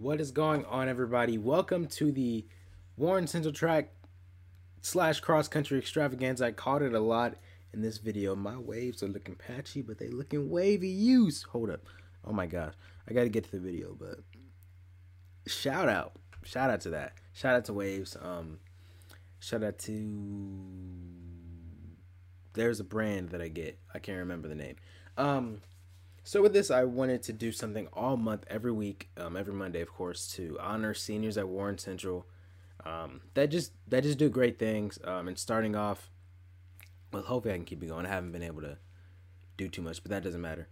What is going on, everybody? Welcome to the Warren Central Track slash cross country extravaganza. I called it a lot in this video. My waves are looking patchy, but they looking wavy. Use. Hold up. Oh my gosh. I got to get to the video, but shout out. Shout out to that. Shout out to Waves. Um, shout out to. There's a brand that I get. I can't remember the name. Um, so with this, I wanted to do something all month, every week, um, every Monday, of course, to honor seniors at Warren Central. Um, that just that just do great things. Um, and starting off, well, hopefully I can keep it going. I haven't been able to do too much, but that doesn't matter.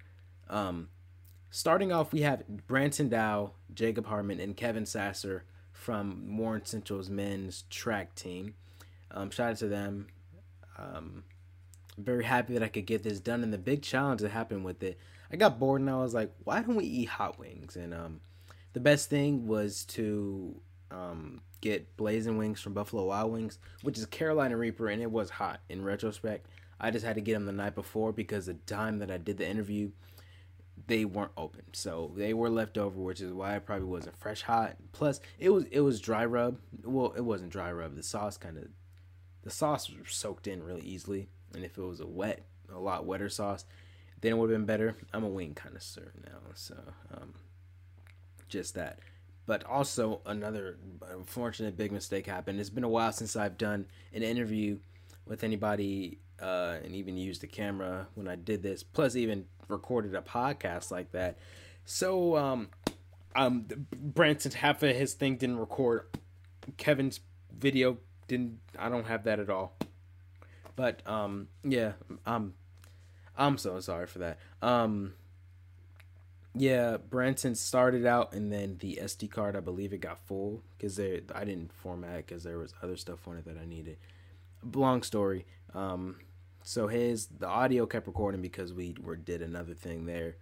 Um, starting off, we have Branson Dow, Jacob Harmon, and Kevin Sasser from Warren Central's men's track team. Um, shout out to them. Um, very happy that I could get this done. And the big challenge that happened with it, I got bored and I was like, why don't we eat hot wings? And um, the best thing was to um, get blazing wings from Buffalo Wild Wings, which is Carolina Reaper, and it was hot in retrospect. I just had to get them the night before because the time that I did the interview, they weren't open, so they were left over, which is why it probably wasn't fresh hot. Plus, it was it was dry rub. Well, it wasn't dry rub. The sauce kind of, the sauce soaked in really easily, and if it was a wet, a lot wetter sauce, then it would have been better. I'm a wing connoisseur now, so um, just that. But also another unfortunate big mistake happened. It's been a while since I've done an interview with anybody uh, and even used the camera when I did this. Plus, even recorded a podcast like that. So, um, um, Branson's half of his thing didn't record. Kevin's video didn't. I don't have that at all. But um, yeah, um, I'm so sorry for that. Um, yeah, Branson started out and then the SD card, I believe it got full because there I didn't format because there was other stuff on it that I needed. Long story. Um, so his the audio kept recording because we were did another thing there,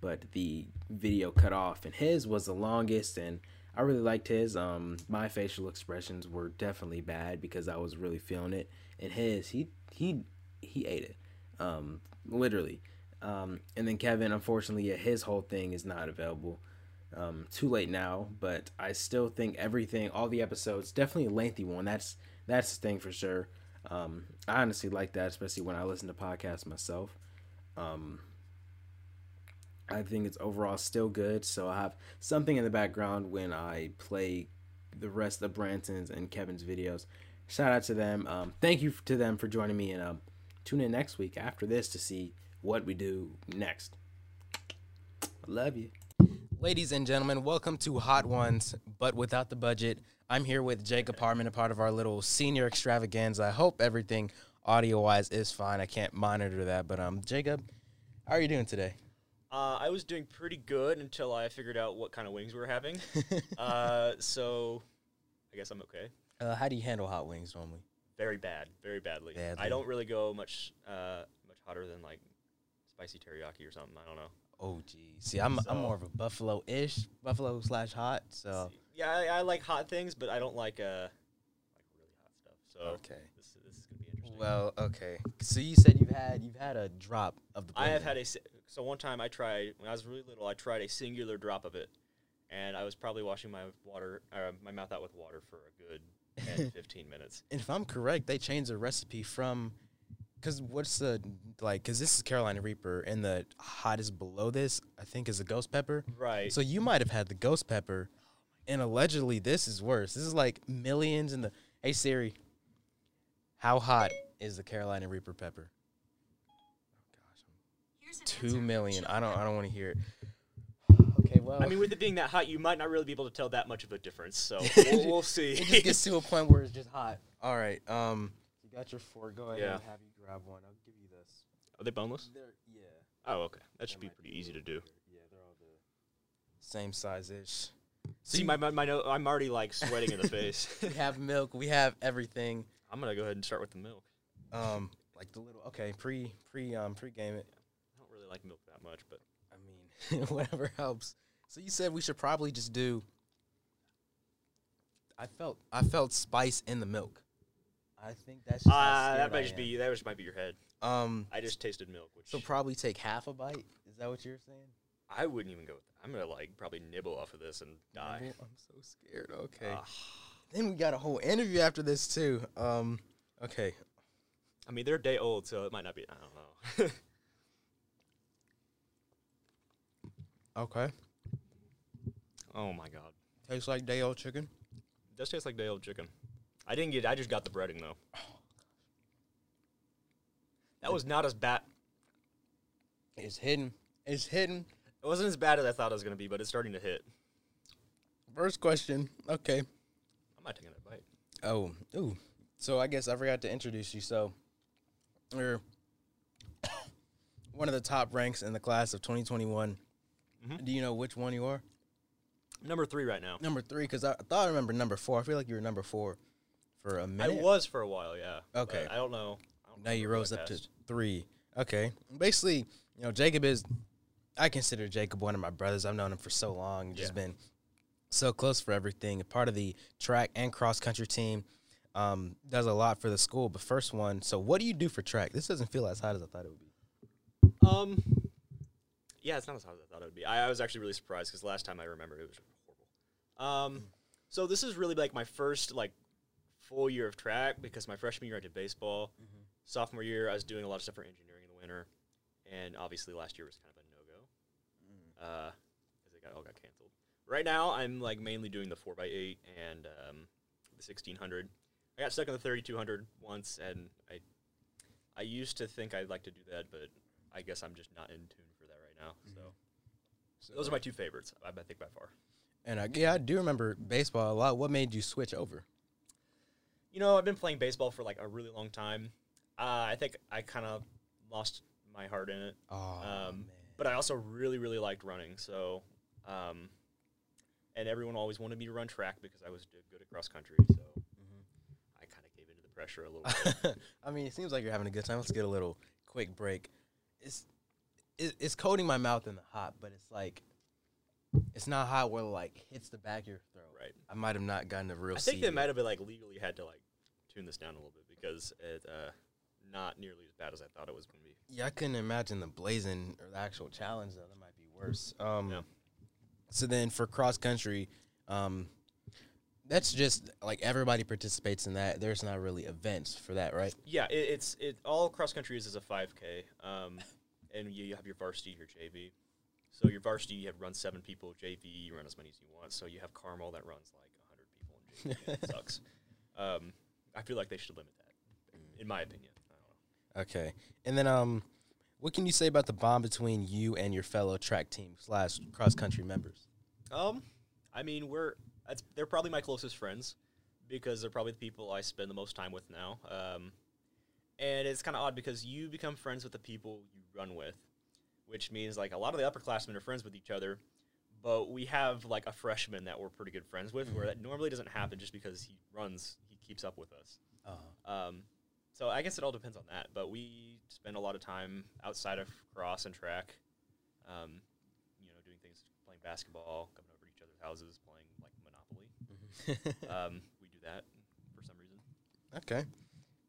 but the video cut off and his was the longest and I really liked his. Um, my facial expressions were definitely bad because I was really feeling it, and his he he he ate it, um, literally. Um, and then Kevin, unfortunately, his whole thing is not available. Um, too late now, but I still think everything, all the episodes, definitely a lengthy one. That's that's the thing for sure. Um, I honestly like that, especially when I listen to podcasts myself. Um, I think it's overall still good, so I have something in the background when I play the rest of Branson's and Kevin's videos. Shout out to them. Um, thank you to them for joining me, and um, tune in next week after this to see what we do next. I love you. Ladies and gentlemen, welcome to Hot Ones, but without the budget. I'm here with Jacob Harmon, a part of our little senior extravaganza. I hope everything audio wise is fine. I can't monitor that, but um, Jacob, how are you doing today? Uh, I was doing pretty good until I figured out what kind of wings we were having. uh, so I guess I'm okay. Uh, how do you handle hot wings normally? Very bad, very badly. Badly. I don't really go much uh, much hotter than like spicy teriyaki or something. I don't know. Oh, geez. See, I'm I'm more of a buffalo-ish, buffalo slash hot. So Yeah, I, I like hot things, but I don't like uh like really hot stuff. So Okay. this this is gonna be interesting. well, okay. So you said you've had you've had a drop of the. I have had a so one time I tried when I was really little. I tried a singular drop of it, and I was probably washing my water uh, my mouth out with water for a good 10, 15 minutes. And if I'm correct, they changed the recipe from, because what's the like? Because this is Carolina Reaper, and the hottest below this, I think, is the ghost pepper. Right. So you might have had the ghost pepper, and allegedly this is worse. This is like millions in the. Hey Siri, how hot is the Carolina Reaper pepper? Oh gosh, Two million. I don't. I don't want to hear it. Okay, well. I mean, with it being that hot, you might not really be able to tell that much of a difference. So we'll, we'll see. it just gets to a point where it's just hot. All right. Um, you got your four. Go ahead. Yeah. and Have you grab one? I'll give you this. Are they boneless? They're yeah. Oh, okay. That should They be might pretty easy to do. Yeah, they're all the same size ish. See, my, my, my no- I'm already like sweating in the face. we have milk. We have everything. I'm gonna go ahead and start with the milk. Um, like the little okay pre pre um pre game it. I don't really like milk that much, but I mean, whatever helps. So you said we should probably just do. I felt I felt spice in the milk. I think that's just uh, that might just be that just might be your head. Um, I just tasted milk, which so probably take half a bite. Is that what you're saying? I wouldn't even go with that. I'm gonna like probably nibble off of this and die. I'm so scared. Okay. Ah. then we got a whole interview after this too. Um. Okay. I mean, they're a day old, so it might not be. I don't know. Okay. Oh my god, Tastes like day old chicken. it does taste like day old chicken. I didn't get. I just got the breading though. That was not as bad. It's hidden. It's hidden. It wasn't as bad as I thought it was gonna be, but it's starting to hit. First question. Okay. I might take another bite. Oh, ooh. So I guess I forgot to introduce you. So you're one of the top ranks in the class of 2021. Mhm. Do you know which one you are? Number three right now. Number three, because I thought I remember number four. I feel like you were number four for a minute. I was for a while, yeah. Okay. I don't know. I don't Now you rose up to three. Okay. Basically, you know, Jacob is. I consider Jacob one of my brothers. I've known him for so long. Just Yeah. been so close for everything. A part of the track and cross country team. Um, does a lot for the school. But first one. So, what do you do for track? This doesn't feel as hot as I thought it would be. Um, yeah, it's not as hard as I thought it would be. I, I was actually really surprised because last time I remember it was. Um, so this is really like my first like full year of track because my freshman year I did baseball. Sophomore year I was doing a lot of stuff for engineering in the winter, and obviously last year was kind of a no go, uh, because it got all got canceled. Right now I'm like mainly doing the four x eight and um, the sixteen hundred. I got stuck in the thirty two hundred once, and I I used to think I'd like to do that, but I guess I'm just not in tune for that right now. So those are my two favorites. I, I think by far. And I, yeah, I do remember baseball a lot. What made you switch over? You know, I've been playing baseball for like a really long time. Uh, I think I kind of lost my heart in it, Oh, um, but I also really, really liked running. So, um, and everyone always wanted me to run track because I was good at cross country. So, I kind of gave into the pressure a little bit. I mean, it seems like you're having a good time. Let's get a little quick break. It's it, it's coating my mouth in the hot, but it's like it's not hot where it like hits the back of your throat. right. I might have not gotten a real. I think they yet. might have been like legally had to like tune this down a little bit because it uh, not nearly as bad as I thought it was going to be. Yeah, I couldn't imagine the blazing or the actual challenge though. That might be worse. Um, Yeah. So then for cross country, um, that's just like everybody participates in that. There's not really events for that, right? Yeah, it, it's it all cross country is is a 5K, um, and you, you have your varsity, your JV. So your varsity, you have run seven people. JV, you run as many as you want. So you have Carmel that runs like 100 people in JV. it sucks. Um, I feel like they should limit that, in my opinion. I don't know. Okay. And then um what can you say about the bond between you and your fellow track team slash cross country members? Um, I mean, we're that's, they're probably my closest friends because they're probably the people I spend the most time with now. Um, and it's kind of odd because you become friends with the people you run with, which means like a lot of the upperclassmen are friends with each other, but we have like a freshman that we're pretty good friends with, where that normally doesn't happen just because he runs, he keeps up with us. Uh, Um, so I guess it all depends on that. But we spend a lot of time outside of cross and track, um, you know, doing things, playing basketball, coming over to each other's houses, playing like Monopoly. um, we do that for some reason. okay.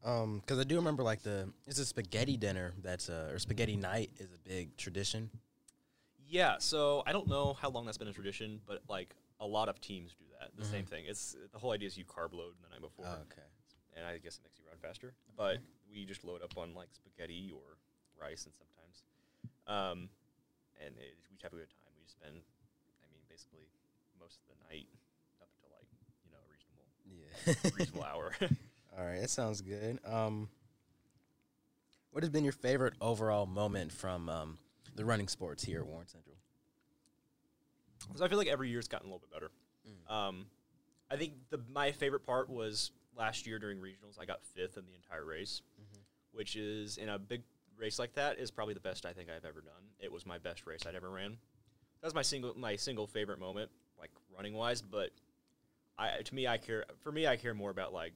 Um, because I do remember like the it's a spaghetti dinner that's uh or spaghetti night is a big tradition. Yeah. So I don't know how long that's been a tradition, but like a lot of teams do that. The same thing. It's the whole idea is you carb load the night before. okay. and I guess it makes you run faster. But we just load up on like spaghetti or rice, and sometimes, um, and it, we have a good time. We spend, I mean, basically most of the night up until like you know a reasonable Yeah. reasonable hour. All right, that sounds good. Um, what has been your favorite overall moment from um, the running sports here at Warren Central? so I feel like every year's gotten a little bit better. Um, I think the my favorite part was last year during regionals. I got fifth in the entire race, which is in a big race like that is probably the best I think I've ever done. It was my best race I'd ever ran. That was my single my single favorite moment, like running wise. But I to me I care for me I care more about like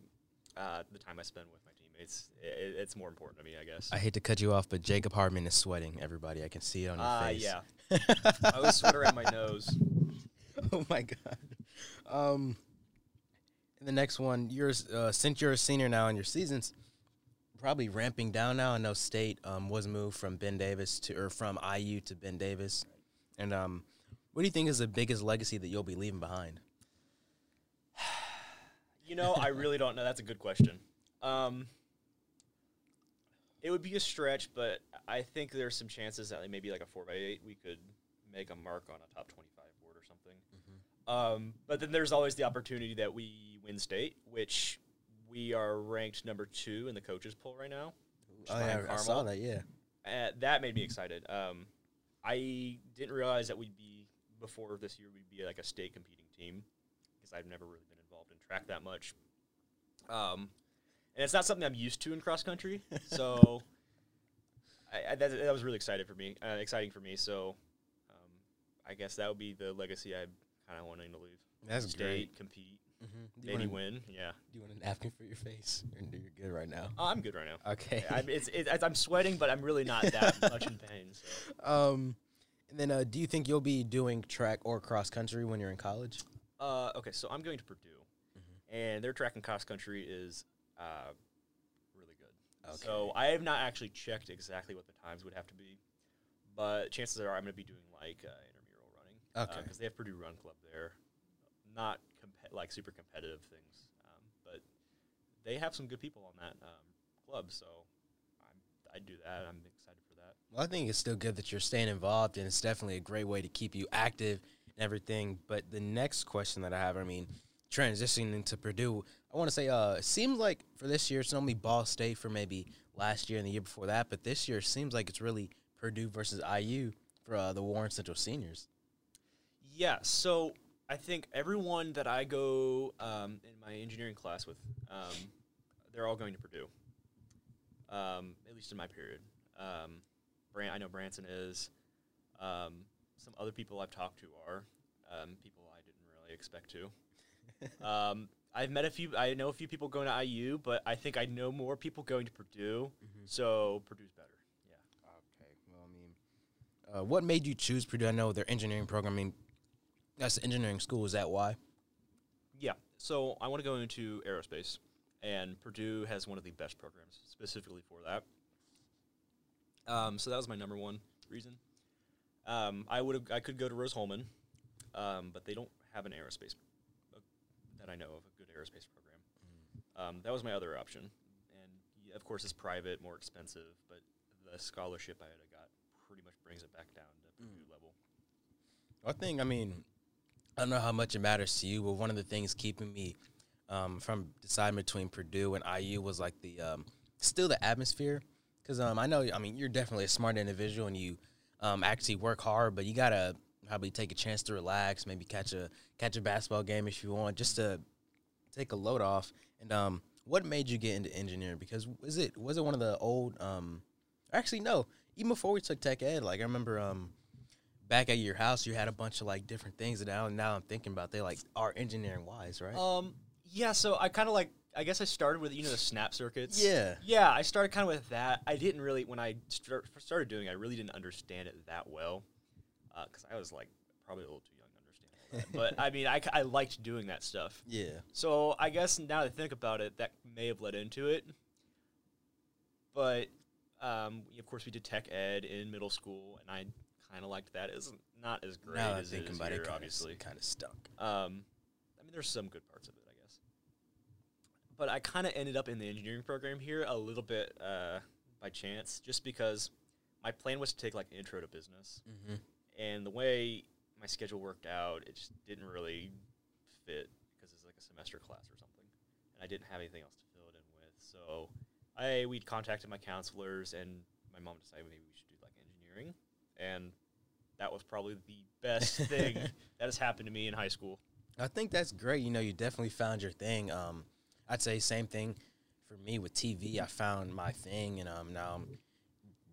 uh, the time I spend with my teammates. It, it's more important to me, I guess. I hate to cut you off, but Jacob Hartman is sweating. Everybody, I can see it on your Ah, face. yeah. I was sweating around my nose. oh my god. Um, the next one, you're uh, since you're a senior now and your season's probably ramping down now. I know State um, was moved from Ben Davis to or from IU to Ben Davis. And um, what do you think is the biggest legacy that you'll be leaving behind? You know, I really don't know. That's a good question. Um, it would be a stretch, but I think there's some chances that maybe like a four by eight, we could make a mark on a top twenty-five board or something. Um, but then there's always the opportunity that we win state, which we are ranked number two in the coaches poll right now. Oh yeah, I saw that. Yeah. Uh, that made me excited. Um, I didn't realize that we'd be before this year we'd be like a state competing team because I've never really been track that much. Um, and it's not something I'm used to in cross country, so I, I, that, that was really excited for me, uh, exciting for me. So um, I guess that would be the legacy I kind of wanting to leave. That's state great. compete, Mm-hmm. Maybe win. Yeah, do you want a napkin for your face? Or you're good right now. oh, I'm good right now. Okay. I'm, it's, it, I'm sweating, but I'm really not that much in pain. So. um, and then uh, do you think you'll be doing track or cross country when you're in college? Uh, okay, so I'm going to Purdue, and their track and cross country is uh, really good. Okay. So I have not actually checked exactly what the times would have to be, but chances are I'm going to be doing like uh, intramural running. Okay. Because they have Purdue Run Club there, not compe- like super competitive things, um, but they have some good people on that um, club. So I'm, I'd do that. I'm excited for that. Well, I think it's still good that you're staying involved, and it's definitely a great way to keep you active and everything. But the next question that I have, I mean, transitioning into Purdue, I want to say, uh, it seems like for this year it's only Ball State for maybe last year and the year before that, but this year it seems like it's really Purdue versus IU for uh, the Warren Central seniors. Yeah, so I think everyone that I go um, in my engineering class with, um, they're all going to Purdue. Um, at least in my period. Um, Bran- I know Branson is. Um, some other people I've talked to are um, people I didn't really expect to. Um, I've met a few. I know a few people going to IU, but I think I know more people going to Purdue. So Purdue's better. Yeah. Okay. Well, I mean, uh, what made you choose Purdue? I know their engineering program. I mean, that's the engineering school. Is that why? Yeah. So I want to go into aerospace, and Purdue has one of the best programs specifically for that. Um, so that was my number one reason. Um, I would I could go to Rose-Hulman, um, but they don't have an aerospace that I know of a good aerospace program. Um, that was my other option, and of course it's private, more expensive, but the scholarship I had got pretty much brings it back down to Purdue level. I think, I mean, I don't know how much it matters to you, but one of the things keeping me um, from deciding between Purdue and IU was like the um, still the atmosphere. Because um, I know, I mean, you're definitely a smart individual and you um, actually work hard, but you gotta probably take a chance to relax, maybe catch a catch a basketball game if you want, just to take a load off. And um, what made you get into engineering? Because was it was it one of the old? Um, actually, no. Even before we took tech ed, like I remember um, back at your house, you had a bunch of like different things that now now I'm thinking about. They like are engineering wise, right? Um, yeah, so I kind of like. I guess I started with you know the snap circuits. Yeah. Yeah, I started kind of with that. I didn't really when I start, started doing. it, I really didn't understand it that well because I was like probably a little too young to understand but I mean, I, I liked doing that stuff. yeah. So I guess now that I think about it, that may have led into it. But um, of course, we did tech ed in middle school, and I kind of liked that. It's not as great now as it thinking about here, it, kinda, obviously. kind of stunk. Um, I mean, there's some good parts of it, I guess. But I kind of ended up in the engineering program here a little bit uh, by chance, just because my plan was to take like intro to business, Mm-hmm. And the way my schedule worked out, it just didn't really fit because it's like a semester class or something, and I didn't have anything else to fill it in with. So I we contacted my counselors, and my mom decided maybe we should do like engineering, and that was probably the best thing that has happened to me in high school. I think that's great. You know, you definitely found your thing. Um, I'd say same thing for me with TV. I found my thing, and um, now I'm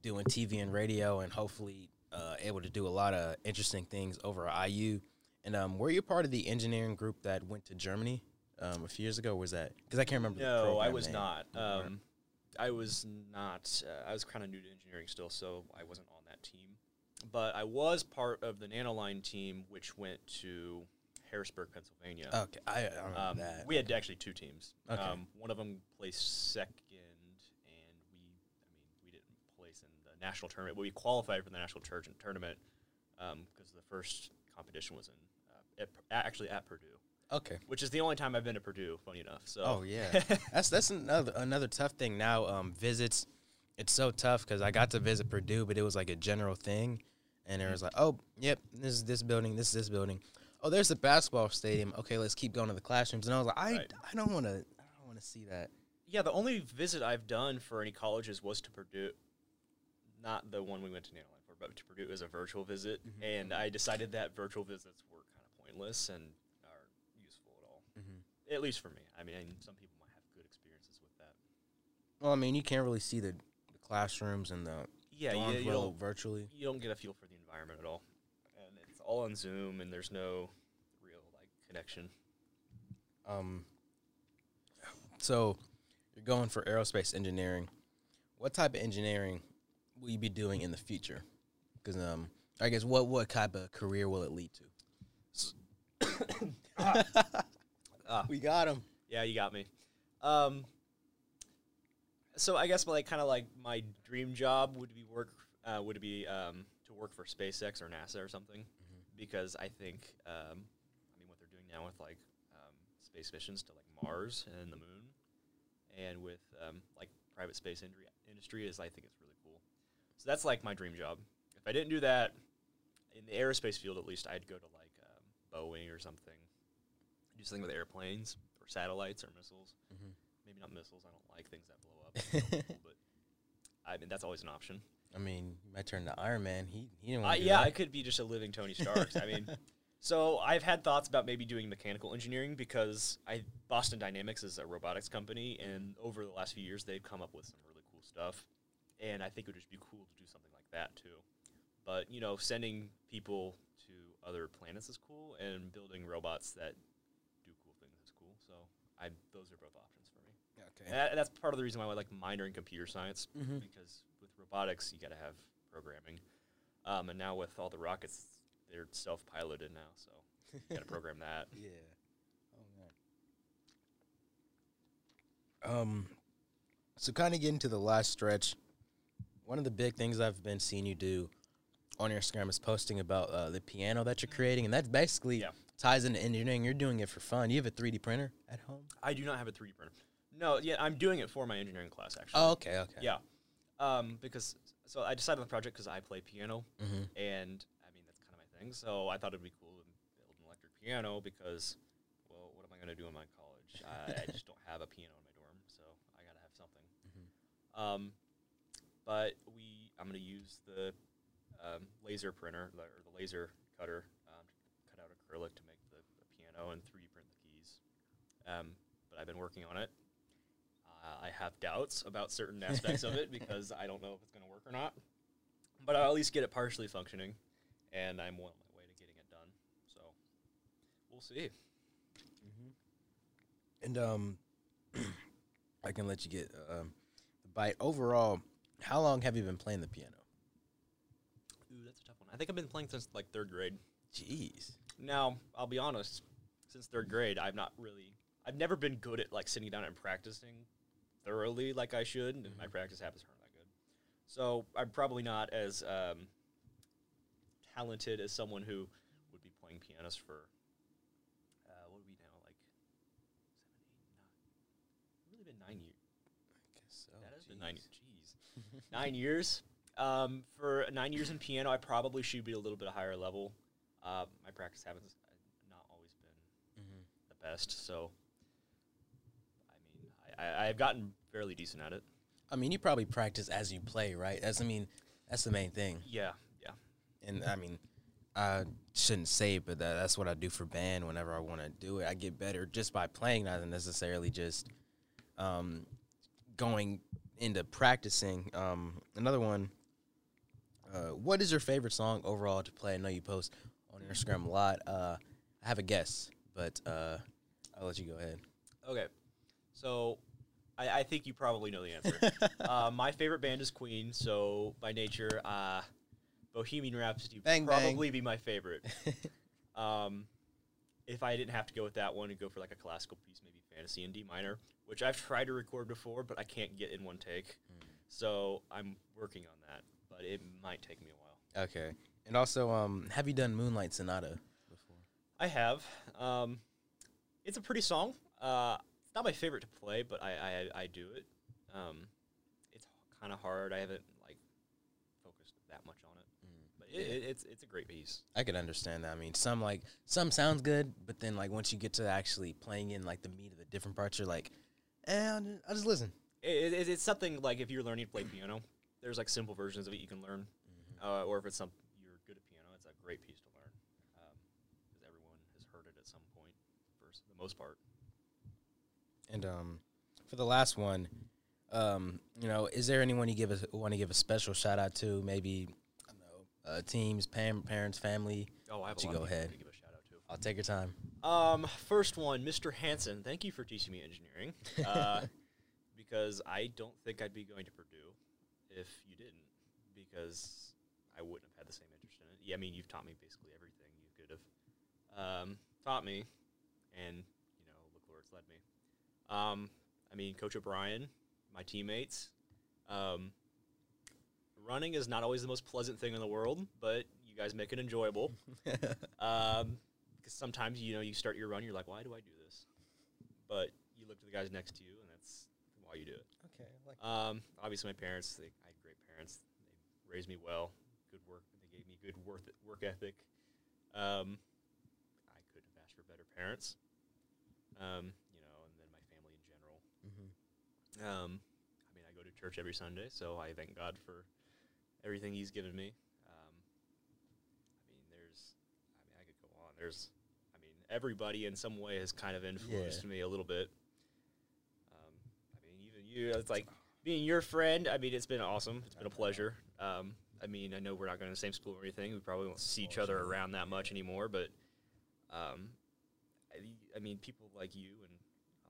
doing TV and radio, and hopefully uh, able to do a lot of interesting things over at IU. And um, were you part of the engineering group that went to Germany um, a few years ago? Was that because I can't remember? No, I was name. not. Um, I was not. Uh, I was kind of new to engineering still, so I wasn't on that team. But I was part of the Nanoline team, which went to Harrisburg, Pennsylvania. okay, I, I remember Um, that. we had actually two teams. Okay. Um, one of them placed second, and we, I mean, we didn't place in the national tournament, but we qualified for the national tur- tournament because the first competition was in uh, at, actually at Purdue, Okay. which is the only time I've been to Purdue. Funny enough. So Oh yeah, that's that's another another tough thing now. Um, visits, it's so tough because I got to visit Purdue, but it was like a general thing, and it was like, oh, yep, this is this building, this is this building. Oh, there's the basketball stadium. Okay, let's keep going to the classrooms. And I was like, I Right. I don't want to I don't want to see that. Yeah, the only visit I've done for any colleges was to Purdue. Not the one we went to Nanoline for, but to Purdue as a virtual visit. Mm-hmm. And I decided that virtual visits were kind of pointless and aren't useful at all. Mhm. At least for me. I mean, some people might have good experiences with that. Well, I mean, you can't really see the, the classrooms and the Yeah, you, you, don't, virtually. you don't get a feel for the environment at all. And it's all on Zoom, and there's no real like connection. Um, so you're going for aerospace engineering. What type of engineering will you be doing in the future? Because um, I guess what what type of career will it lead to? Ah. we got him. Yeah, you got me. Um, so I guess like kind of like my dream job would be work uh, would be um, to work for SpaceX or NASA or something because I think um, I mean what they're doing now with like um, space missions to like Mars and the Moon and with um, like private space industry industry is I think it's. So that's like my dream job. If I didn't do that in the aerospace field, at least I'd go to like um, Boeing or something, do something with airplanes or satellites or missiles. Mhm. Maybe not missiles. I don't like things that blow up. but I mean that's always an option. I mean, you might turn to Iron Man. He he didn't Uh, yeah, I could be just a living Tony Stark. I mean, so I've had thoughts about maybe doing mechanical engineering because I Boston Dynamics is a robotics company, and over the last few years they've come up with some really cool stuff, and I think it would just be cool to do something like that too. But you know, sending people to other planets is cool, and building robots that do cool things is cool. So I those are both options for me. okay. And that- that's part of the reason why I like minor in computer science Mhm. because with robotics you got to have programming, um, and now with all the rockets they're self-piloted now, so you got to program that. Yeah. Oh man. Um, so kind of getting to the last stretch. One of the big things I've been seeing you do on your Instagram is posting about uh, the piano that you're creating, and that basically Yeah. ties into engineering. You're doing it for fun. You have a 3D printer at home. I do not have a 3D printer. No, yeah, I'm doing it for my engineering class actually. Oh, okay, okay. Yeah, um, because so I decided on the project because I play piano, Mm-hmm. and I mean that's kind of my thing. So I thought it'd be cool to build an electric piano because, well, what am I gonna do in my college? I, I just don't have a piano in my dorm, so I gotta have something. Um, but we, I'm gonna use the um, laser printer or the laser cutter um, to cut out acrylic to make the, the piano and 3D print the keys. Um, but I've been working on it. Uh, I have doubts about certain aspects of it because I don't know if it's going to work or not. But I'll at least get it partially functioning, and I'm well on my way to getting it done. So we'll see. And um, I can let you get um, the bite. Overall, how long have you been playing the piano? Ooh, that's a tough one. I think I've been playing since like third grade. Jeez. Now, I'll be honest. Since third grade, I've not really. I've never been good at like sitting down and practicing thoroughly like I should, and my practice habits aren't that good. So I'm probably not as um, talented as someone who would be playing pianos for. Uh, what would be now like seven, eight, nine? Really been nine years. I guess so. That has been nine. Jeez, nine years. Um, for nine years in piano, I probably should be a little bit higher level. Uh, my practice habits have not always been Mhm. the best, so I mean, I, I, I've gotten fairly decent at it. I mean, you probably practice as you play, right? That's I mean, that's the main thing. Yeah, yeah, And I mean, I shouldn't say it, but that, that's what I do for band. Whenever I want to do it, I get better just by playing, not necessarily just um, going into practicing. Um, another one. Uh, what is your favorite song overall to play? I know you post on Instagram a lot. Uh, I have a guess, but uh, I'll let you go ahead. Okay, so I, I think you probably know the answer. uh, my favorite band is Queen, so by nature, uh, Bohemian Rhapsody would Bang, bang. probably be my favorite. Um, if I didn't have to go with that one and go for like a classical piece, maybe Fantasy in D minor, which I've tried to record before, but I can't get in one take. So I'm working on that, but it might take me a while. Okay. And also, um, have you done Moonlight Sonata before? I have. Um, it's a pretty song. Uh, it's not my favorite to play, but I I, I do it. Um, it's kind of hard. I haven't like focused that much on it, but it, it, it's it's a great piece. I could understand that. I mean, some like some sounds good, but then like once you get to actually playing in like the meat of the different parts, you're like, eh, I'll just, I'll just listen. It, it, it's something like if you're learning to play piano, there's like simple versions of it you can learn, uh, or if it's some you're good at piano, it's a great piece to learn because everyone has heard it at some point for the most part. And um, for the last one, um, you know, is there anyone you give a want to give a special shout out to? Maybe I uh, teams, pam- parents, family. Oh, I have You lot go ahead. to give a shout out to. I'll take your time. Um, first one, Mr. Hanson. Thank you for teaching me engineering. Uh, because I don't think I'd be going to Purdue if you didn't, because I wouldn't have had the same interest in it. Yeah, I mean, you've taught me basically everything you could have um, taught me, and you know, look where it's led me. Um, I mean, Coach O'Brien, my teammates. Um, running is not always the most pleasant thing in the world, but you guys make it enjoyable. Um, because sometimes you know you start your run, you're like, why do I do this? But you look to the guys next to you, and that's why you do it. okay. Like, Um, obviously, my parents, they, I had great parents. They raised me well, good work. They gave me good work work ethic. Um, I could have asked for better parents. Um, you know, and then my family in general. Um, I mean, I go to church every Sunday, so I thank God for everything He's given me. Um, I mean, there's, I mean, I could go on. There's, I mean, everybody in some way has kind of influenced me a little bit. Um, I mean, even you, it's like being your friend. I mean, it's been awesome. It's been a pleasure. Um, I mean, I know we're not going to the same school or anything. We probably won't see each other around that much anymore, but um, I, I mean, people like you and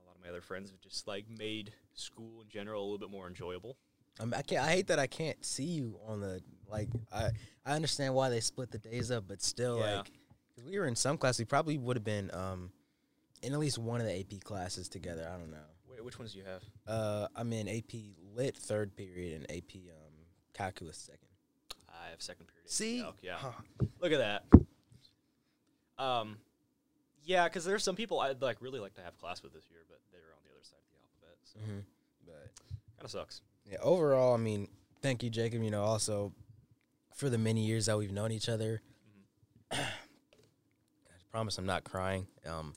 a lot of my other friends have just like made school in general a little bit more enjoyable. I, mean, I can't. I hate that I can't see you on the like. I I understand why they split the days up, but still, Yeah. like, 'cause we were in some class, we probably would have been um, in at least one of the AP classes together. I don't know. Wait, which ones do you have? Uh, I'm in AP Lit third period and AP um Calculus second. I have second period. See? Calc, yeah. Huh. Look at that. Um, yeah, because there's some people I'd like really like to have class with this year, but they're on the other side of the alphabet, so Mhm. But kind of sucks. Yeah, overall, I mean, thank you, Jacob. You know, also for the many years that we've known each other. I promise I'm not crying. Um,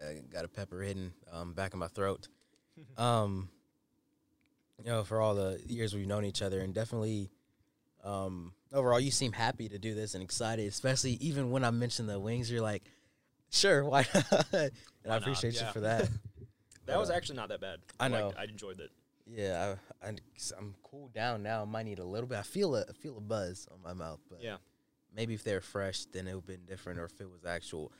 I got a pepper hidden um, back in my throat. um, you know, for all the years we've known each other, and definitely, um, overall, you seem happy to do this and excited, especially even when I mentioned the wings. You're like, sure, why not? and I not? appreciate Yeah. you for that. That was Uh, actually not that bad. I know. I enjoyed it. Yeah, I, I, am cooled down now. I might need a little bit. I feel a I feel a buzz on my mouth, but Yeah. maybe if they're fresh, then it would have been different. Or if it was actual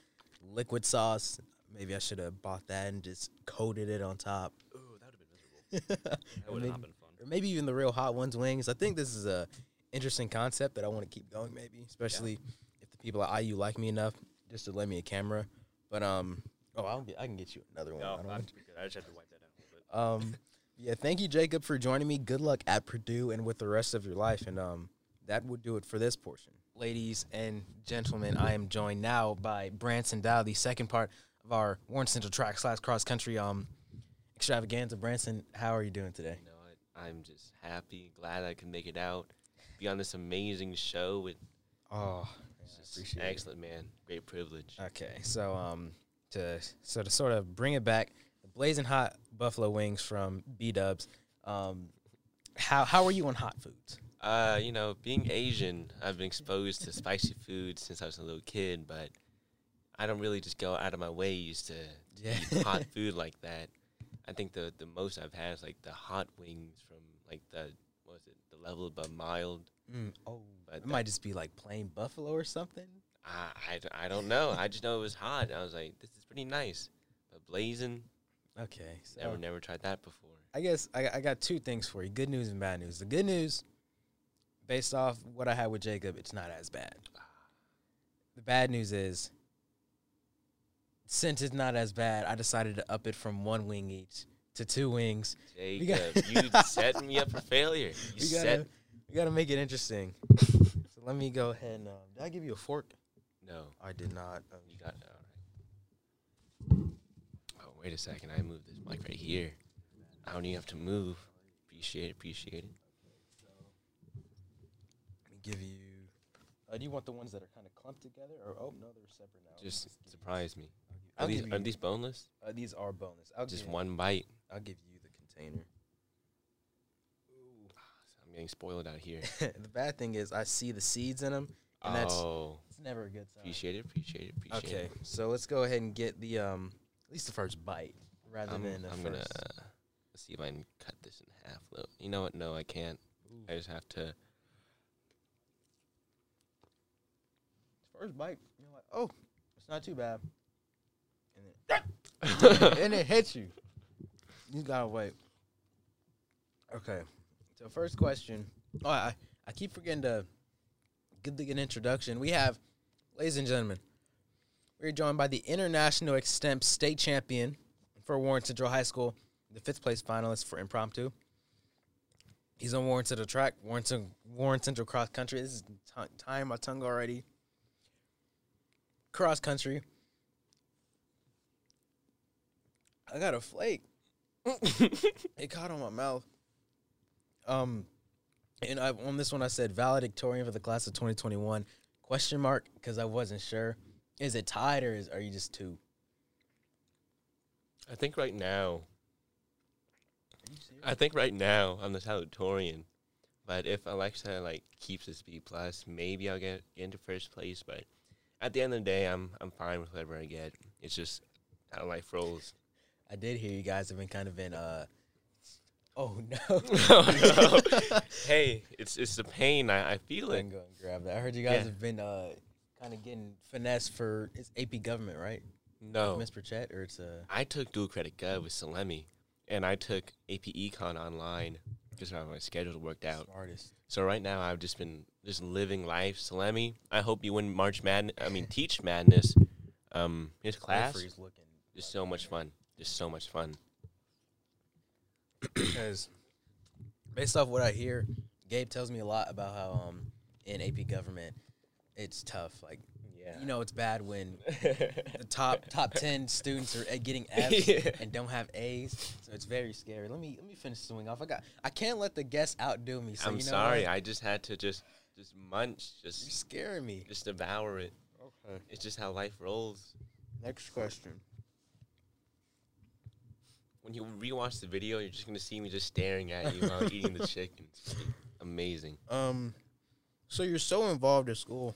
liquid sauce, maybe I should have bought that and just coated it on top. Ooh, that would have been miserable. That would have not been fun. or maybe even the real hot ones wings. I think this is a interesting concept that I want to keep going. Maybe, especially if the people at IU like me enough just to lend me a camera. But um, oh, I'll get, I can get you another one. No, I don't I'm want- good. I just had to wipe that down a little bit. um, yeah, thank you, Jacob, for joining me. Good luck at Purdue and with the rest of your life. And um, that would do it for this portion. Ladies and gentlemen, I am joined now by Branson Dow, the second part of our Warren Central Track slash Cross Country um extravaganza. Branson, how are you doing today? You know what? I'm just happy, glad I could make it out, be on this amazing show with Oh, it's just appreciate it. excellent, man. Great privilege. Okay, so um, to so to sort of bring it back, the blazing hot buffalo wings from B Dubs. Um, how how are you on hot foods? Uh, you know, being Asian, I've been exposed to spicy food since I was a little kid, but I don't really just go out of my ways to Yeah. eat hot food like that. I think the the most I've had is like the hot wings from like the what was it the level above mild. Mm, oh, But it might just be like plain buffalo or something. I I don't know. I just know it was hot. I was like, this is pretty nice. But blazing, Okay, so never never tried that before. I guess I, I got two things for you: good news and bad news. The good news, based off what I had with Jacob, it's not as bad. The bad news is, since it's not as bad, I decided to up it from one wing each to two wings. Jacob, got- you set me up for failure. You We gotta, we gotta make it interesting. So let me go ahead and. Um, did I give you a fork? No, I did not. Um, you got it. Wait a second. I moved this mic right here. I don't even have to move. Appreciate it. Appreciate it. Let me give you. Uh, do you want the ones that are kind of clumped together, or oh no, they're separate now. Just surprise me. Are these are these boneless? Uh, these are boneless. I'll Just one bite. I'll give you the container. Ooh. I'm getting spoiled out here. the bad thing is, I see the seeds in them, and that's oh, it's never a good sign. appreciate it. Appreciate it. Appreciate Okay, it. Okay, so let's go ahead and get the um least the first bite rather I'm, than the I'm first. gonna uh, see if I can cut this in half. Though. You know what? No, I can't. I just have to. first bite. You're like, oh, it's not too bad, and then and it hits you. You gotta wait. Okay, so first question. Oh, I I keep forgetting to give the an introduction. We have, ladies and gentlemen, we're joined by the international extemp state champion for Warren Central High School, the fifth place finalist for impromptu. He's on Warren Central track, Warren, Warren Central cross country. This is t- tying my tongue already. Cross country. I got a flake. it caught on my mouth. Um, and I on this one I said valedictorian for the class of 2021 question mark because I wasn't sure. Is it tied or is are you just two? I think right now. I think right now I'm the salutatorian, but if Alexa like keeps this B plus, maybe I'll get into first place. But at the end of the day, I'm I'm fine with whatever I get. It's just how life rolls. I did hear you guys have been kind of been uh. Oh no! oh no! hey, it's it's the pain. I, I feel it. go and grab that. I heard you guys Yeah. have been uh kind of getting finesse for it's AP government, right? No, Miss Burchett, or it's uh I took dual credit gov with Salemi, and I took AP Econ online because my schedule worked out. smartest. So right now I've just been just living life. Salemi, I hope you win March Madness. I mean Teach Madness. Um, his class is so much fun. Just so much fun. because based off what I hear, Gabe tells me a lot about how um in AP government it's tough. Like Yeah. you know, it's bad when the top top ten students are uh, getting F's Yeah. and don't have A's, so it's very scary. Let me let me finish the swing off. I got I can't let the guests outdo me. So I'm you know sorry. What? I just had to just just munch, You're just scaring me. just devour it. Okay. It's just how life rolls. Next question. When you rewatch the video, you're just gonna see me just staring at you while eating the chicken. It's amazing. Um, so you're so involved at school.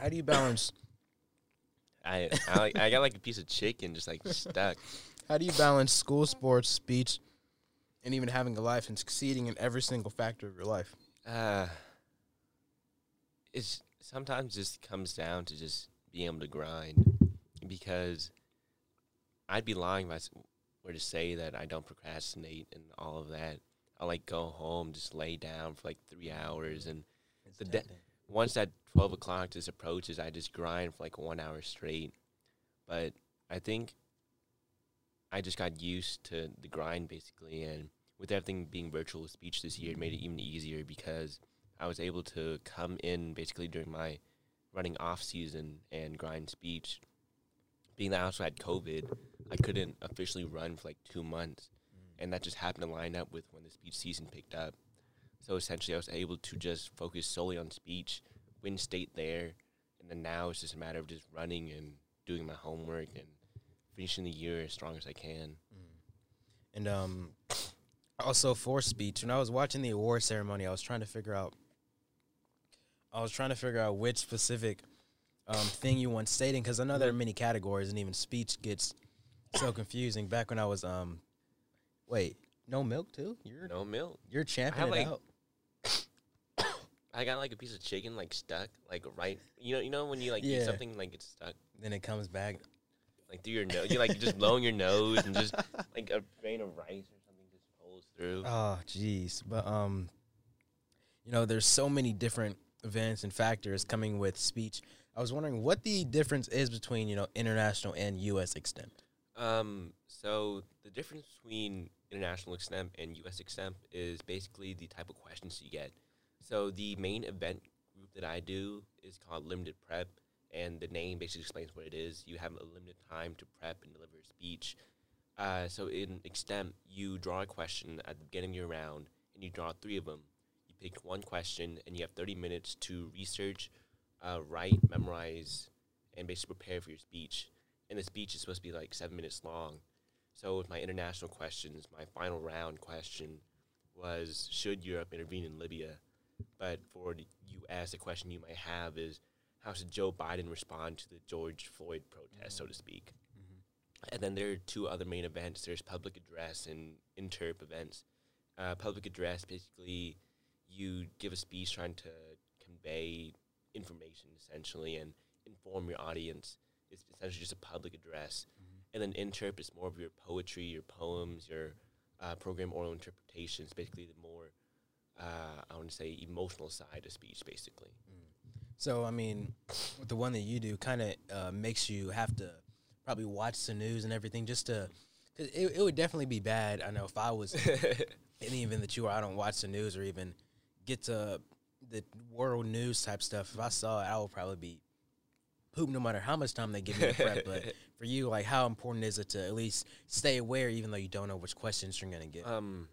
How do you balance? I I, like, I got like a piece of chicken just like stuck. How do you balance school, sports, speech, and even having a life and succeeding in every single factor of your life? Uh, it's sometimes just comes down to just being able to grind because I'd be lying if I were to say that I don't procrastinate and all of that. I like go home, just lay down for like three mm-hmm. hours, and The de- once that twelve o'clock just approaches, I just grind for like one hour straight. But I think I just got used to the grind basically, and with everything being virtual speech this year, it made it mm-hmm. even easier because I was able to come in basically during my running off season and grind speech. Being that I also had COVID, I couldn't officially run for like two months, and that just happened to line up with when the speech season picked up. So essentially, I was able to just focus solely on speech, win state there, and then now it's just a matter of just running and doing my homework and finishing the year as strong as I can. And um, also for speech, when I was watching the award ceremony, I was trying to figure out. I was trying to figure out which specific um, thing you want stating because I know there are many categories, and even speech gets so confusing. Back when I was um, wait, no milk too. You're No milk. you're championing like- it out. I got like a piece of chicken like stuck like right. You know, you know when you like Yeah. eat something like it's stuck Then it comes back. like through your nose. You're like just blowing your nose and just like a grain of rice or something just pulls through. Oh, jeez. But um, you know, there's so many different events and factors coming with speech. I was wondering what the difference is between you know international and U.S. extemp. Um, so the difference between international extemp and U.S. extemp is basically the type of questions you get. So the main event group that I do is called limited prep, and the name basically explains what it is. You have a limited time to prep and deliver a speech. Uh, so in extemp, you draw a question at the beginning of your round, and you draw three of them. You pick one question, and you have 30 minutes to research, uh, write, memorize, and basically prepare for your speech. And the speech is supposed to be like seven minutes long. So with my international questions, my final round question was, should Europe intervene in Libya? But for the U.S., the question you might have is, how should Joe Biden respond to the George Floyd protest, so to speak? And then there are two other main events. There's public address and interp events. Uh, public address, basically, you give a speech trying to convey information, essentially, and inform your audience. It's essentially just a public address. And then interp is more of your poetry, your poems, your uh, program oral interpretations, basically the more, uh, I want to say, emotional side of speech, basically. So I mean, with the one that you do, kind of uh, makes you have to probably watch the news and everything just to. Cause it, it would definitely be bad. I know if I was in the event that you were, I don't watch the news or even get to the world news type stuff. If I saw it, I would probably be poop no matter how much time they give me to prep. But for you, like, how important is it to at least stay aware, even though you don't know which questions you're gonna get? Um,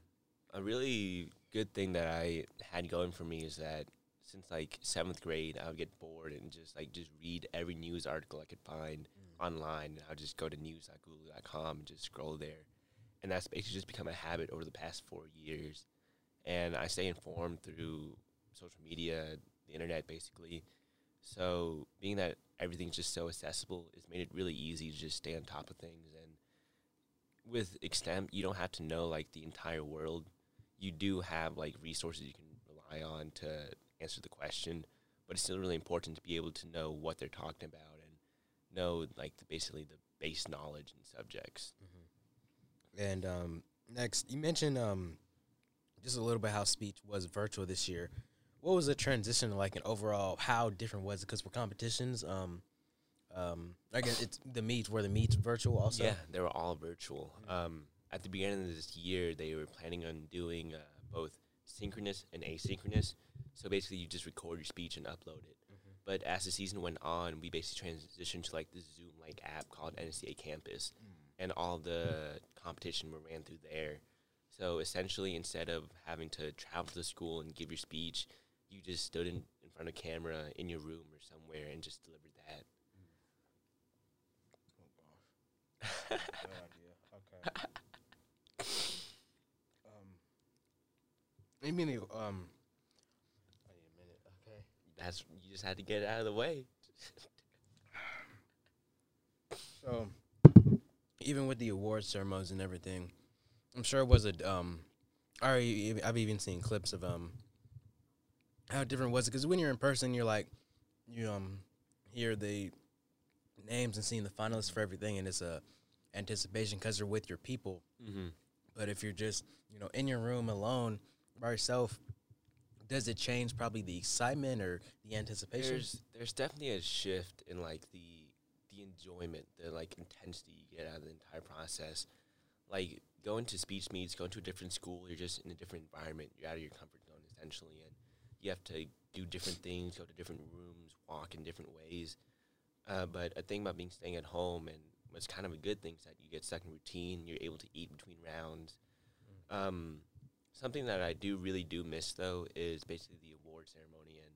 a really good thing that I had going for me is that since like seventh grade, I would get bored and just like just read every news article I could find online. And I would just go to news.google.com and just scroll there, and that's basically just become a habit over the past four years. And I stay informed through social media, the internet, basically. So being that everything's just so accessible, it's made it really easy to just stay on top of things. And with extemp you don't have to know like the entire world. You do have like resources you can rely on to answer the question but it's still really important to be able to know what they're talking about and know like the, basically the base knowledge and subjects. And um, next, you mentioned um, just a little bit how speech was virtual this year. What was the transition like, and overall, how different was it? Because for competitions, um, um, I guess it's the meets were the meets virtual also. yeah they were all virtual. Um, at the beginning of this year they were planning on doing uh, both synchronous and asynchronous. So basically you just record your speech and upload it. But as the season went on we basically transitioned to like this zoom like app called NSDA campus. And all the competition were ran through there. So essentially instead of having to travel to the school and give your speech you just stood in, in front of camera in your room or somewhere and just delivered that Okay. um, I mean, um, I need a minute. Okay. that's you just had to get it out of the way So, even with the award ceremonies and everything, I'm sure it was a um. I I've even seen clips of um. How different was it? Because when you're in person, you're like, you um, hear the names and seeing the finalists for everything, and it's a anticipation because you're with your people. mm-hmm. But if you're just, you know, in your room alone by yourself, does it change probably the excitement or the anticipation? There's there's definitely a shift in like the the enjoyment, the like intensity you get out of the entire process. Like going to speech meets, going to a different school, you're just in a different environment. You're out of your comfort zone essentially, and you have to do different things, go to different rooms, walk in different ways. Uh, but a thing about being staying at home and what's kind of a good thing is that you get stuck in routine. You're able to eat between rounds. Um, something that I do really do miss though is basically the award ceremony and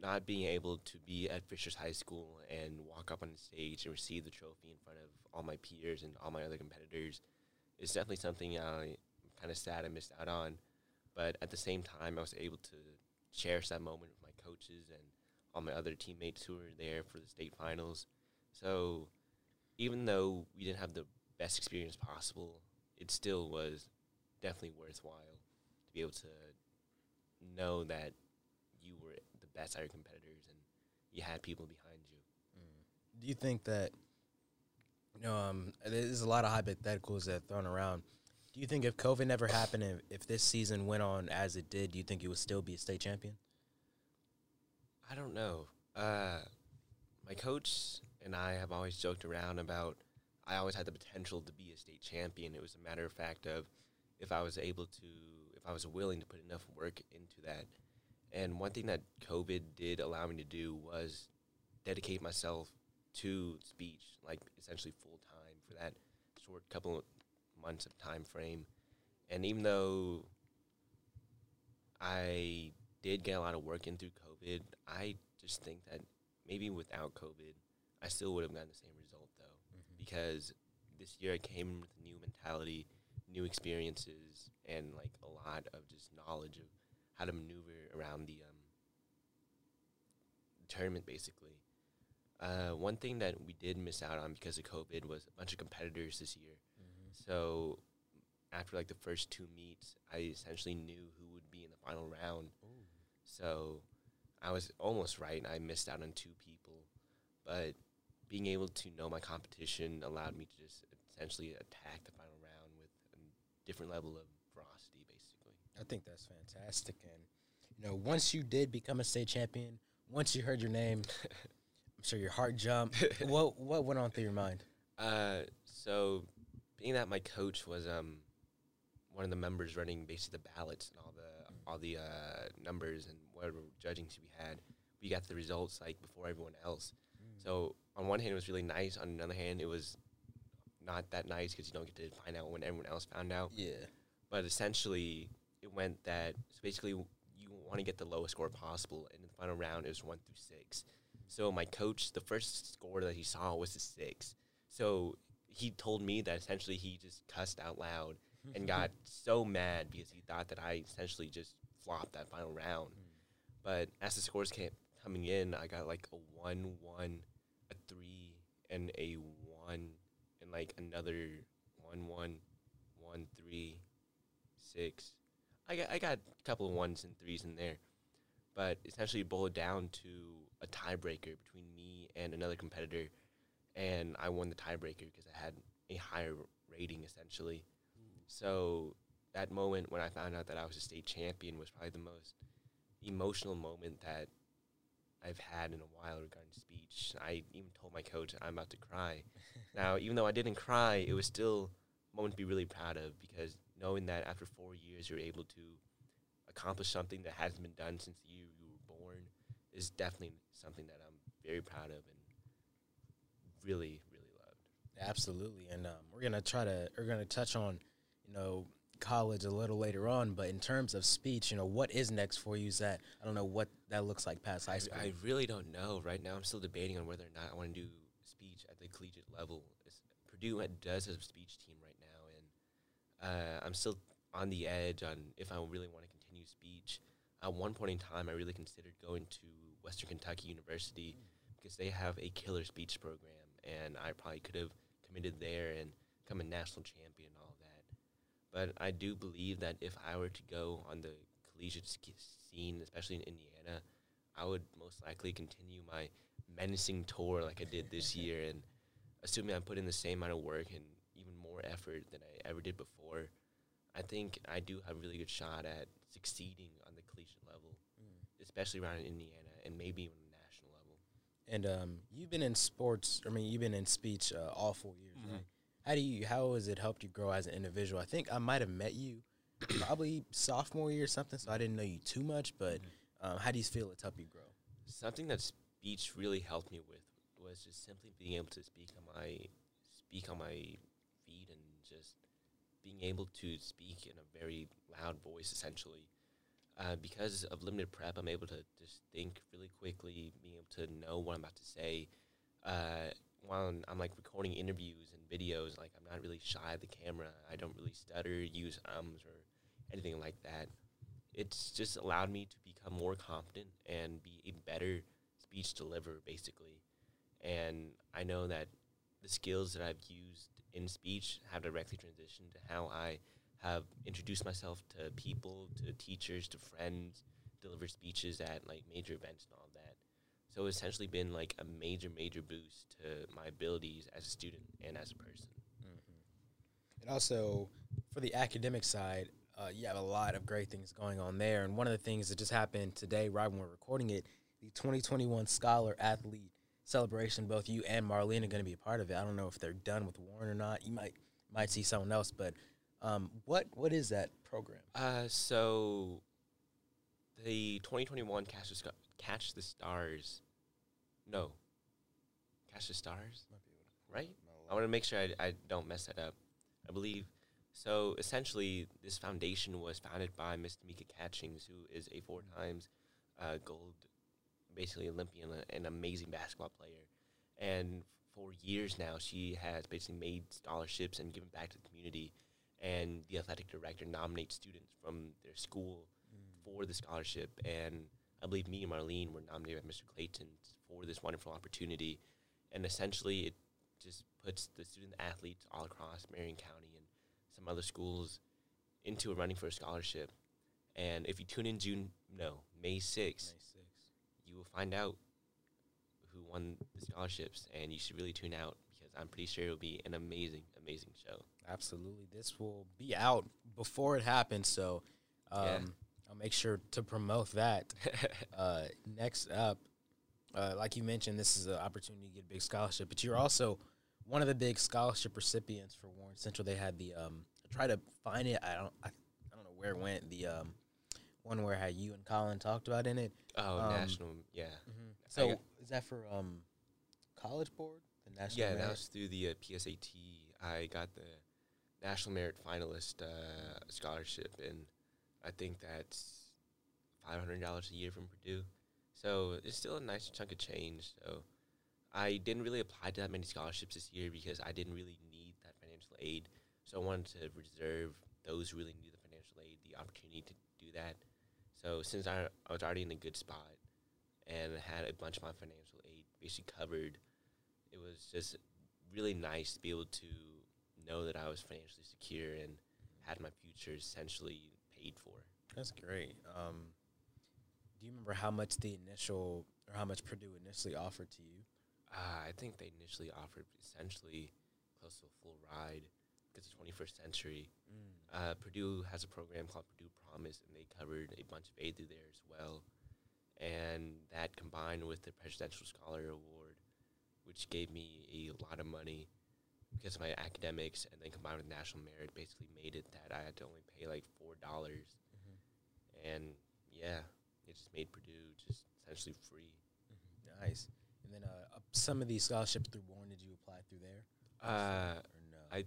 not being able to be at Fishers High School and walk up on the stage and receive the trophy in front of all my peers and all my other competitors is definitely something I'm kind of sad I missed out on. But at the same time, I was able to cherish that moment with my coaches and all my other teammates who were there for the state finals. So even though we didn't have the best experience possible, it still was definitely worthwhile to be able to know that you were the best at your competitors and you had people behind you. Do you think that you know um, there's a lot of hypotheticals that are thrown around? Do you think if COVID never happened, if this season went on as it did, do you think you would still be a state champion? I don't know. Uh, my coach and I have always joked around about I always had the potential to be a state champion. It was a matter of fact of if I was able to, if I was willing to put enough work into that. And one thing that COVID did allow me to do was dedicate myself to speech, like essentially full time for that short couple of months of time frame. And even though I did get a lot of work in through COVID, I just think that maybe without COVID, I still would have gotten the same result though, because this year I came with a new mentality, new experiences, and like a lot of just knowledge of how to maneuver around the um, tournament, basically. Uh, one thing that we did miss out on because of COVID was a bunch of competitors this year. So after like the first two meets, I essentially knew who would be in the final round. So I was almost right. I missed out on two people, but being able to know my competition allowed me to just essentially attack the final round with a different level of ferocity, basically. I think that's fantastic. And you know, once you did become a state champion, once you heard your name, I'm sure your heart jumped. what what went on through your mind? Uh, so being that my coach was um one of the members running basically the ballots and all the all the uh, numbers and whatever judgings we had, we got the results like before everyone else. So on one hand, it was really nice. On another hand, it was not that nice because you don't get to find out when everyone else found out. Yeah. But essentially, it went that so basically you want to get the lowest score possible, and in the final round it was one through six. So my coach, the first score that he saw was a six. So he told me that essentially he just cussed out loud and got so mad because he thought that I essentially just flopped that final round. Hmm. But as the scores came coming in, I got like a one, one, a three, and a one, and like another one, one, one, three, six. I got I got a couple of ones and threes in there, but essentially it boiled down to a tiebreaker between me and another competitor, and I won the tiebreaker because I had a higher rating essentially. So that moment when I found out that I was a state champion was probably the most emotional moment that I've had in a while regarding speech. I even told my coach I'm about to cry. now, even though I didn't cry, it was still a moment to be really proud of because knowing that after four years you're able to accomplish something that hasn't been done since year you were born is definitely something that I'm very proud of really, really loved. Absolutely, and um, we're gonna try to we're gonna touch on you know college a little later on, but in terms of speech, you know what is next for you? Is that I don't know what that looks like past high I, school. I really don't know. Right now, I'm still debating on whether or not I want to do speech at the collegiate level. It's, Purdue does have a speech team right now, and uh, I'm still on the edge on if I really want to continue speech. At one point in time, I really considered going to Western Kentucky University because they have a killer speech program, and I probably could have committed there and become a national champion and all that. But I do believe that if I were to go on the collegiate scene, especially in Indiana, I would most likely continue my menacing tour like I did this year. And assuming I put in the same amount of work and even more effort than I ever did before, I think I do have a really good shot at succeeding on the collegiate level, mm. especially around Indiana and maybe even. And um, you've been in sports. I mean, you've been in speech uh, all four years, Mhm. right? How do you? How has it helped you grow as an individual? I think I might have met you probably sophomore year or something, so I didn't know you too much. But um, how do you feel it's helped you grow? Something that speech really helped me with was just simply being able to speak on my speak on my feet and just being able to speak in a very loud voice essentially. Uh, because of limited prep, I'm able to just think really quickly, being able to know what I'm about to say. Uh, while I'm, like recording interviews and videos, like I'm not really shy of the camera. I don't really stutter, use ums or anything like that. It's just allowed me to become more confident and be a better speech deliverer, basically. And I know that the skills that I've used in speech have directly transitioned to how I have introduced myself to people, to teachers, to friends, delivered speeches at like major events and all that. So it's essentially been like a major, major boost to my abilities as a student and as a person. And also for the academic side, uh, you have a lot of great things going on there. And one of the things that just happened today, right when we're recording it, the 2021 Scholar Athlete Celebration. Both you and Marlene are going to be a part of it. I don't know if they're done with Warren or not. You might might see someone else, but um, what what is that program? Uh, so the 2021 Catch the, Sc- Catch the Stars. No. Catch the Stars, right? I want to make sure I, I don't mess that up. I believe so. Essentially, this foundation was founded by Miss Tamika Catchings, who is a four times uh, gold, basically Olympian, uh, an amazing basketball player. And for years now, she has basically made scholarships and given back to the community. And the athletic director nominates students from their school mm. for the scholarship. And I believe me and Marlene were nominated by Mr. Clayton for this wonderful opportunity. And essentially, it just puts the student athletes all across Marion County and some other schools into a running for a scholarship. And if you tune in June, no, May 6th, you will find out who won the scholarships. And you should really tune out I'm pretty sure it'll be an amazing, amazing show. Absolutely. This will be out before it happens, so um, Yeah. I'll make sure to promote that. uh, next up, uh, like you mentioned, this is an opportunity to get a big scholarship, but you're also one of the big scholarship recipients for Warren Central. They had the um, I try to find it. I don't I, I don't know where it went. The um, one where had you and Colin talked about in it. oh, Um, national, yeah. So got- is that for um, College Board? The National Yeah, that was through the uh, PSAT. I got the National Merit Finalist uh, scholarship, and I think that's five hundred dollars a year from Purdue. So it's still a nice chunk of change. So I didn't really apply to that many scholarships this year because I didn't really need that financial aid. So I wanted to reserve those who really need the financial aid the opportunity to do that. So since I, I was already in a good spot and had a bunch of my financial aid basically covered, it was just really nice to be able to know that I was financially secure and had my future essentially paid for. That's great. Um, do you remember how much the initial or how much Purdue initially offered to you? Uh, I think they initially offered essentially close to a full ride because the 21st century. Uh, Purdue has a program called Purdue Promise, and they covered a bunch of aid through there as well. And that combined with the Presidential Scholar Award, which gave me a lot of money because of my academics, and then combined with national merit, basically made it that I had to only pay like four dollars. And yeah, it just made Purdue just essentially free. Nice. And then uh, some of these scholarships through Warren, did you apply through there? Uh, or no? I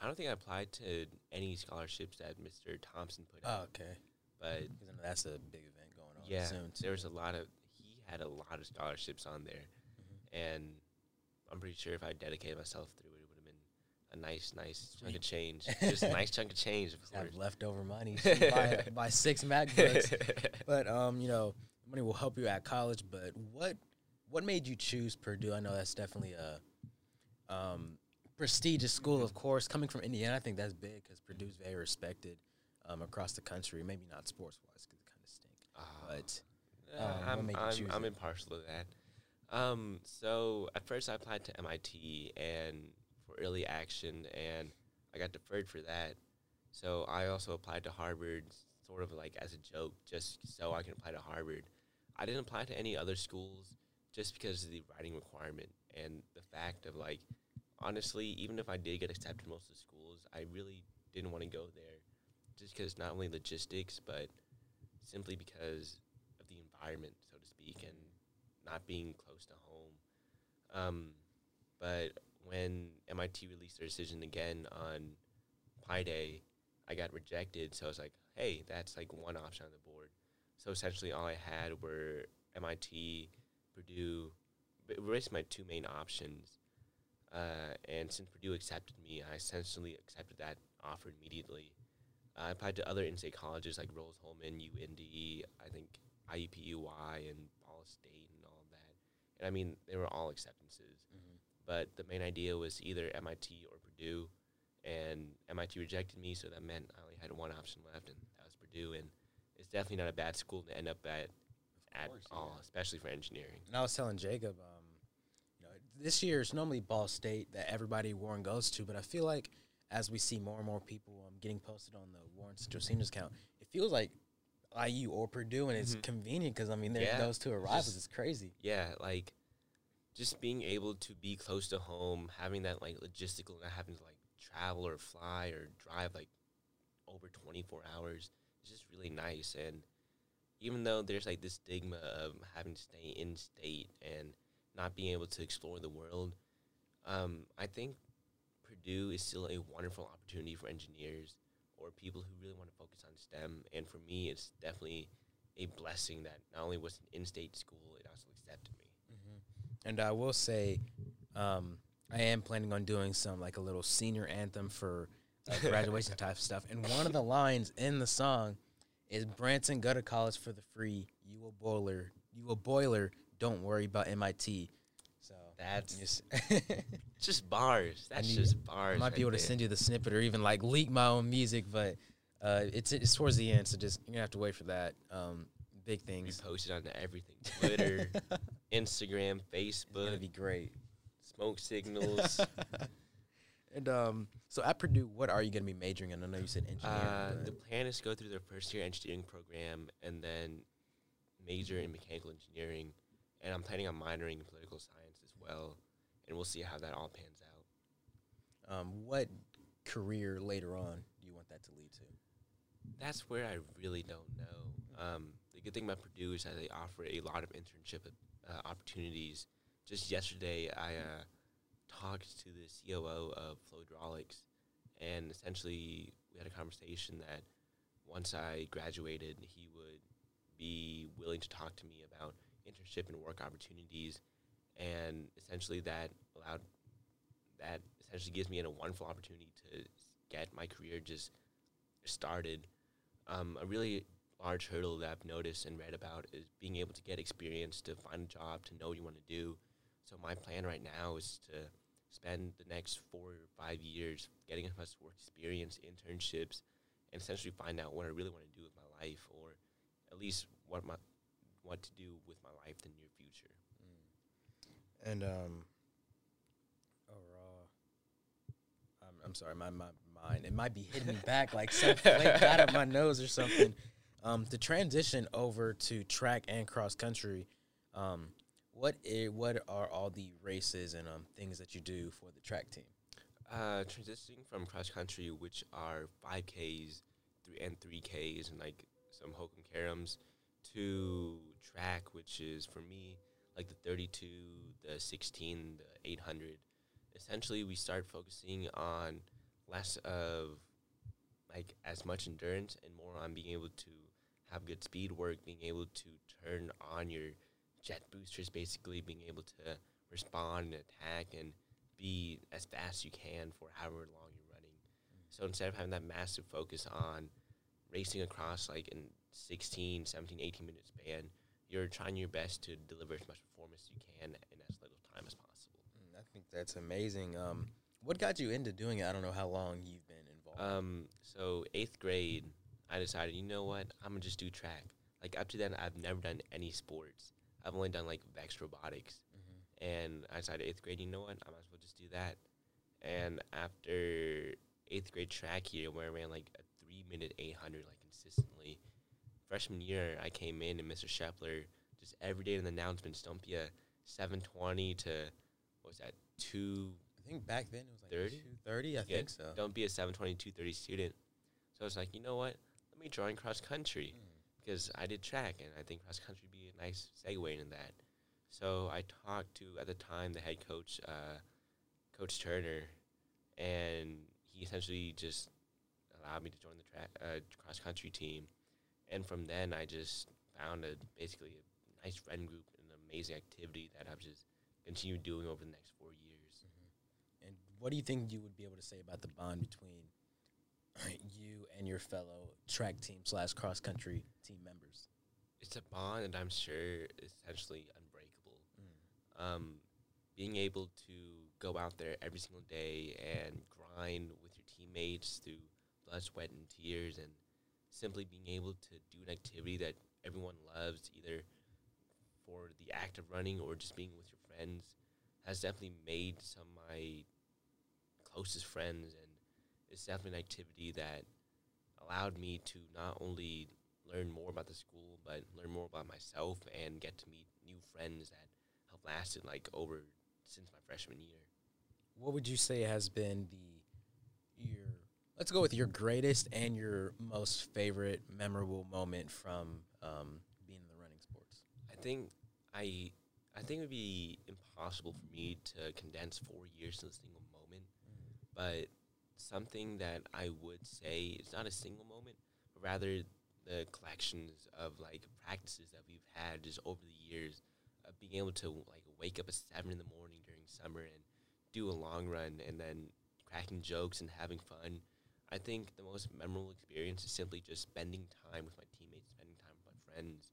I don't think I applied to any scholarships that Mr. Thompson put oh, out, okay. but that's a big event going on yeah, soon. there was a lot of he had a lot of scholarships on there, Mm-hmm. And I'm pretty sure if I dedicated myself through it, it would have been a nice, nice chunk of change, just a nice chunk of change, have leftover money. so buy, buy six MacBooks. but um, you know, money will help you at college. But what what made you choose Purdue? I know that's definitely a um, prestigious school, of course. Coming from Indiana, I think that's big because Purdue's very respected um, across the country. Maybe not sports wise because it kind of stink. Ah. But Uh, Um, I'm made you I'm, choose I'm impartial to that. Um, so at first I applied to MIT and for early action, and I got deferred for that. So I also applied to Harvard, sort of like as a joke, just so I can apply to Harvard. I didn't apply to any other schools just because of the writing requirement and the fact of like, honestly, even if I did get accepted most of the schools, I really didn't want to go there, just because not only logistics, but simply because of the environment, so to speak, and not being close to home. Um, but when MIT released their decision again on Pi Day, I got rejected. So I was like, hey, that's like one option on the board. So essentially, all I had were MIT, Purdue, basically my two main options. Uh, and since Purdue accepted me, I essentially accepted that offer immediately. I applied to other in-state colleges like Rose-Hulman, UND, I think IUPUI, and Ball State, and all of that. And I mean, they were all acceptances. But the main idea was either MIT or Purdue, and MIT rejected me, so that meant I only had one option left, and that was Purdue. And it's definitely not a bad school to end up at at course, all, yeah. especially for engineering. And I was telling Jacob, um, you know, this year is normally Ball State that everybody Warren goes to, but I feel like as we see more and more people um, getting posted on the Warren Central Seniors account, it feels like IU or Purdue, and it's Mhm. convenient because I mean, Yeah, those two arrivals. just- It's crazy. yeah, like just being able to be close to home, having that like logistical, not having to like travel or fly or drive like over 24 hours is just really nice. And even though there's like this stigma of having to stay in state and not being able to explore the world, um, I think Purdue is still a wonderful opportunity for engineers or people who really want to focus on STEM. And for me, it's definitely a blessing that not only was an in-state school, it also accepted me. And I will say, um, I am planning on doing some like a little senior anthem for uh, graduation type stuff. And one of the lines in the song is Branson go to college for the free. You a boiler, you a boiler. Don't worry about MIT. That's just, It's just bars. That's need- just bars. I might right be able to send you the snippet or even like leak my own music, but uh, it's it's towards the end, so just you're gonna have to wait for that. Um, big things. Repost it on everything: Twitter, Instagram, Facebook, be great. smoke signals. And um, so at Purdue, what are you gonna be majoring in? I know you said engineering. Uh, the plan is to go through their first year engineering program and then major in mechanical engineering. And I'm planning on minoring in political science well. And we'll see how that all pans out. um, what career later on do you want that to lead to? That's where I really don't know. Um, the good thing about Purdue is that they offer a lot of internship uh, opportunities. Just yesterday, I uh, talked to the COO of Flow Hydraulics, and essentially we had a conversation that once I graduated, he would be willing to talk to me about internship and work opportunities, and essentially that allowed that essentially gives me a wonderful opportunity to get my career just started. Um, a really large hurdle that I've noticed and read about is being able to get experience to find a job to know what you want to do. So my plan right now is to spend the next four or five years getting as much work experience, internships, and essentially find out what I really want to do with my life, or at least what my what to do with my life in the near future. And um, overall, I'm, I'm sorry, my, my mind it might be hitting me back like something like out of my nose or something. Um, to transition over to track and cross country, um, what what are all the races and um things that you do for the track team? Uh, transitioning from cross country, which are 5Ks three and 3Ks and like some hokum karums, to track, which is for me like the 32, the 16, the 800. Essentially, we start focusing on less of like as much endurance and more on being able to have good speed work, being able to turn on your jet boosters, basically being able to respond and attack and be as fast as you can for however long you're running. So instead of having that massive focus on racing across like in 16, 17, 18 minute span, you're trying your best to deliver as much performance as you can in as little time as possible. Mm, I think that's amazing. Um, what got you into doing it? I don't know how long you've been involved. Um, so eighth grade, I decided, you know what, I'm gonna just do track. Like up to then, I've never done any sports. I've only done like Vex robotics, and I decided eighth grade, you know what, I might as well just do that. And after eighth grade track here, where I ran like a three minute 800 like consistently, freshman year I came in and Mr. Shepler just every day in the announcements, don't be a 720 to what was that two I think back then it was like 30? 30, I Yeah, think so. don't be a 720, 230 student. So I was like, you know what? Let me join cross country Mm. because I did track and I think cross country would be a nice segue into that. So I talked to, at the time, the head coach, uh, Coach Turner, and he essentially just allowed me to join the track uh, cross country team. And from then, I just found a basically a nice friend group and an amazing activity that I've just continued doing over the next four years. And what do you think you would be able to say about the bond between you and your fellow track team slash cross country team members? it's a bond that I'm sure is essentially unbreakable. Um, being able to go out there every single day and grind with your teammates through blood, sweat, and tears, and simply being able to do an activity that everyone loves, either for the act of running or just being with your friends, has definitely made some of my closest friends, and it's definitely an activity that allowed me to not only learn more about the school, but learn more about myself and get to meet new friends that have lasted like over since my freshman year. What would you say has been the let's go with your greatest and your most favorite memorable moment from um, being in the running sports? I think I I think it would be impossible for me to condense four years in a single moment. But something that I would say is not a single moment, but rather the collections of like practices that we've had just over the years of being able to like wake up at seven in the morning during summer and do a long run and then cracking jokes and having fun. I think the most memorable experience is simply just spending time with my teammates, spending time with my friends,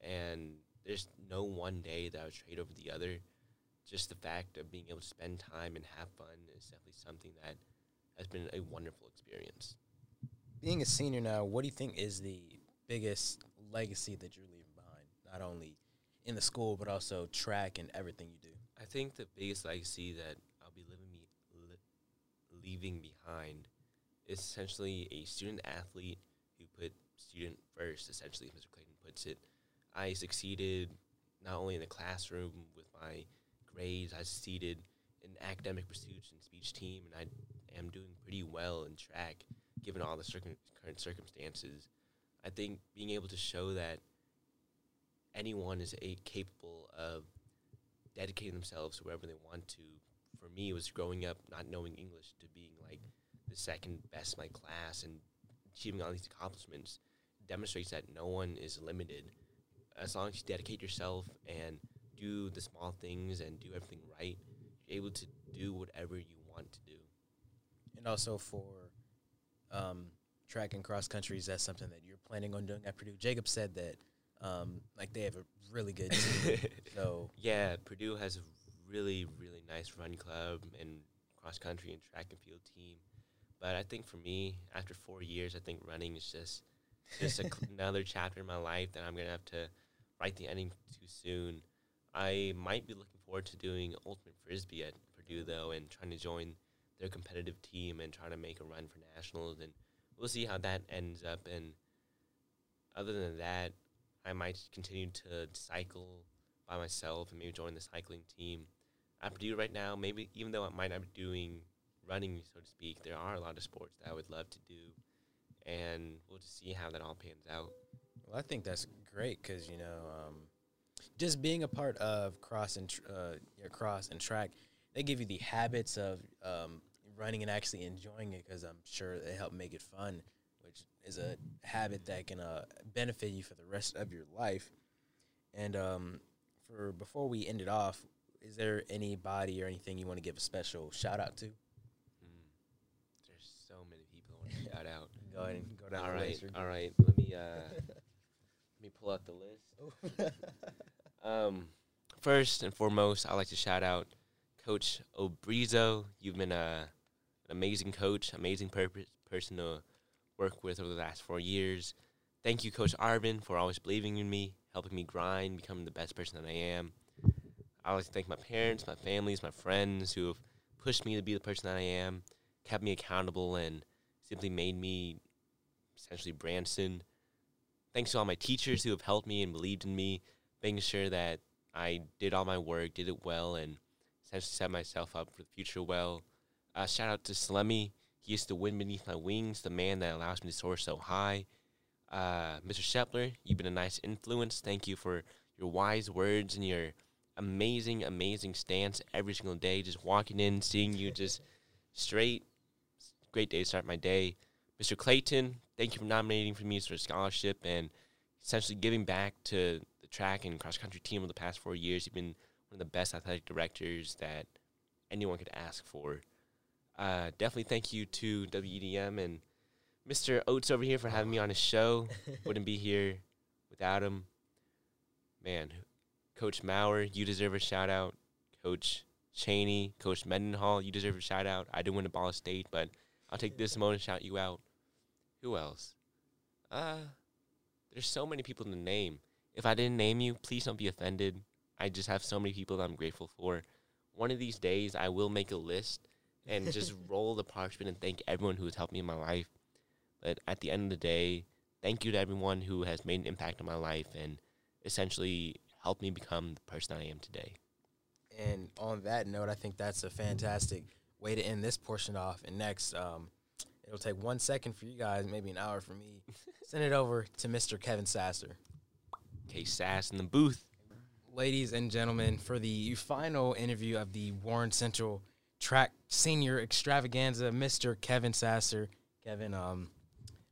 and there's no one day that I would trade over the other. Just the fact of being able to spend time and have fun is definitely something that has been a wonderful experience. Being a senior now, what do you think is the biggest legacy that you're leaving behind? Not only in the school, but also track and everything you do. I think the biggest legacy that I'll be living me li- leaving behind is essentially a student athlete who put student first. Essentially, as Mr. Clayton puts it, I succeeded not only in the classroom with my grades, I succeeded in academic pursuits and speech team, and I am doing pretty well in track given all the current circumstances. I think being able to show that anyone is a capable of dedicating themselves to wherever they want to. For me, was growing up not knowing English to being like the second best in my class and achieving all these accomplishments demonstrates that no one is limited. As long as you dedicate yourself and do the small things and do everything right, you're able to do whatever you want to do. And also for um, track and cross countries, that's something that you're planning on doing at Purdue. Jacob said that um, like they have a really good team. so Yeah, Purdue has a really, really nice run club and cross country and track and field team. But I think for me, after four years, I think running is just just another chapter in my life that I'm gonna have to write the ending too soon. I might be looking forward to doing ultimate frisbee at Purdue though, and trying to join their competitive team and trying to make a run for nationals. And we'll see how that ends up. And other than that, I might continue to cycle by myself and maybe join the cycling team. At Purdue right now, maybe even though I might not be doing running, so to speak, there are a lot of sports that I would love to do, and we'll just see how that all pans out. Well, I think that's great because you know, um, just being a part of cross and tr- uh, your cross and track, they give you the habits of um, running and actually enjoying it. Because I'm sure they help make it fun, which is a habit that can uh, benefit you for the rest of your life. And um, for before we end it off, is there anybody or anything you want to give a special shout out to? Mm. There's so many people I want to shout out. Go ahead and go down All right, all right. Let me uh, let me pull out the list. Um, first and foremost, I'd like to shout out Coach Obrizo. You've been a, an amazing coach, amazing purpose, person to work with over the last four years. Thank you, Coach Arvin, for always believing in me, helping me grind, becoming the best person that I am. I like to thank my parents, my families, my friends who have pushed me to be the person that I am, kept me accountable, and simply made me essentially Branson. Thanks to all my teachers who have helped me and believed in me, making sure that I did all my work, did it well, and essentially set myself up for the future well. Uh, shout out to Slemmy. He is the wind beneath my wings, the man that allows me to soar so high. Uh, Mr. Shepler, you've been a nice influence. Thank you for your wise words and your amazing, amazing stance every single day. Just walking in, seeing you just straight. Great day to start my day. Mr. Clayton, thank you for nominating for me for a scholarship and essentially giving back to the track and cross country team over the past four years. You've been one of the best athletic directors that anyone could ask for. Uh, definitely thank you to WEDM and Mr. Oates over here for having me on his show. Wouldn't be here without him. Man, Coach Maurer, you deserve a shout out. Coach Cheney, Coach Mendenhall, you deserve a shout out. I didn't win a Ball State, but I'll take this moment to shout you out. Who else? Uh, there's so many people to name. If I didn't name you, please don't be offended. I just have so many people that I'm grateful for. One of these days, I will make a list and just roll the parchment and thank everyone who has helped me in my life. But at the end of the day, thank you to everyone who has made an impact on my life and essentially helped me become the person I am today. And on that note, I think that's a fantastic way to end this portion off. And next, um, it'll take one second for you guys, maybe an hour for me. Send it over to Mr. Kevin Sasser. K Sass in the booth. ladies and gentlemen, for the final interview of the Warren Central Track Senior Extravaganza, Mr. Kevin Sasser. Kevin, um,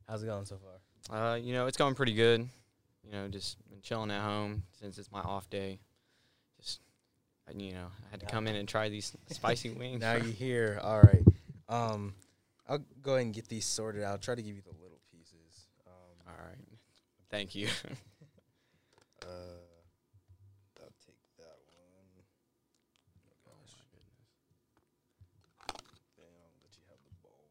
how's it going so far? Uh, you know, it's going pretty good. You know, just been chilling at home since it's my off day. You know, I had to come in and try these spicy wings. Now you're here. All right. Um, I'll go ahead and get these sorted out. Try to give you the little pieces. Um, All right. Thank you. uh, I'll take that one. Oh gosh. Then I'll let you have the bowl.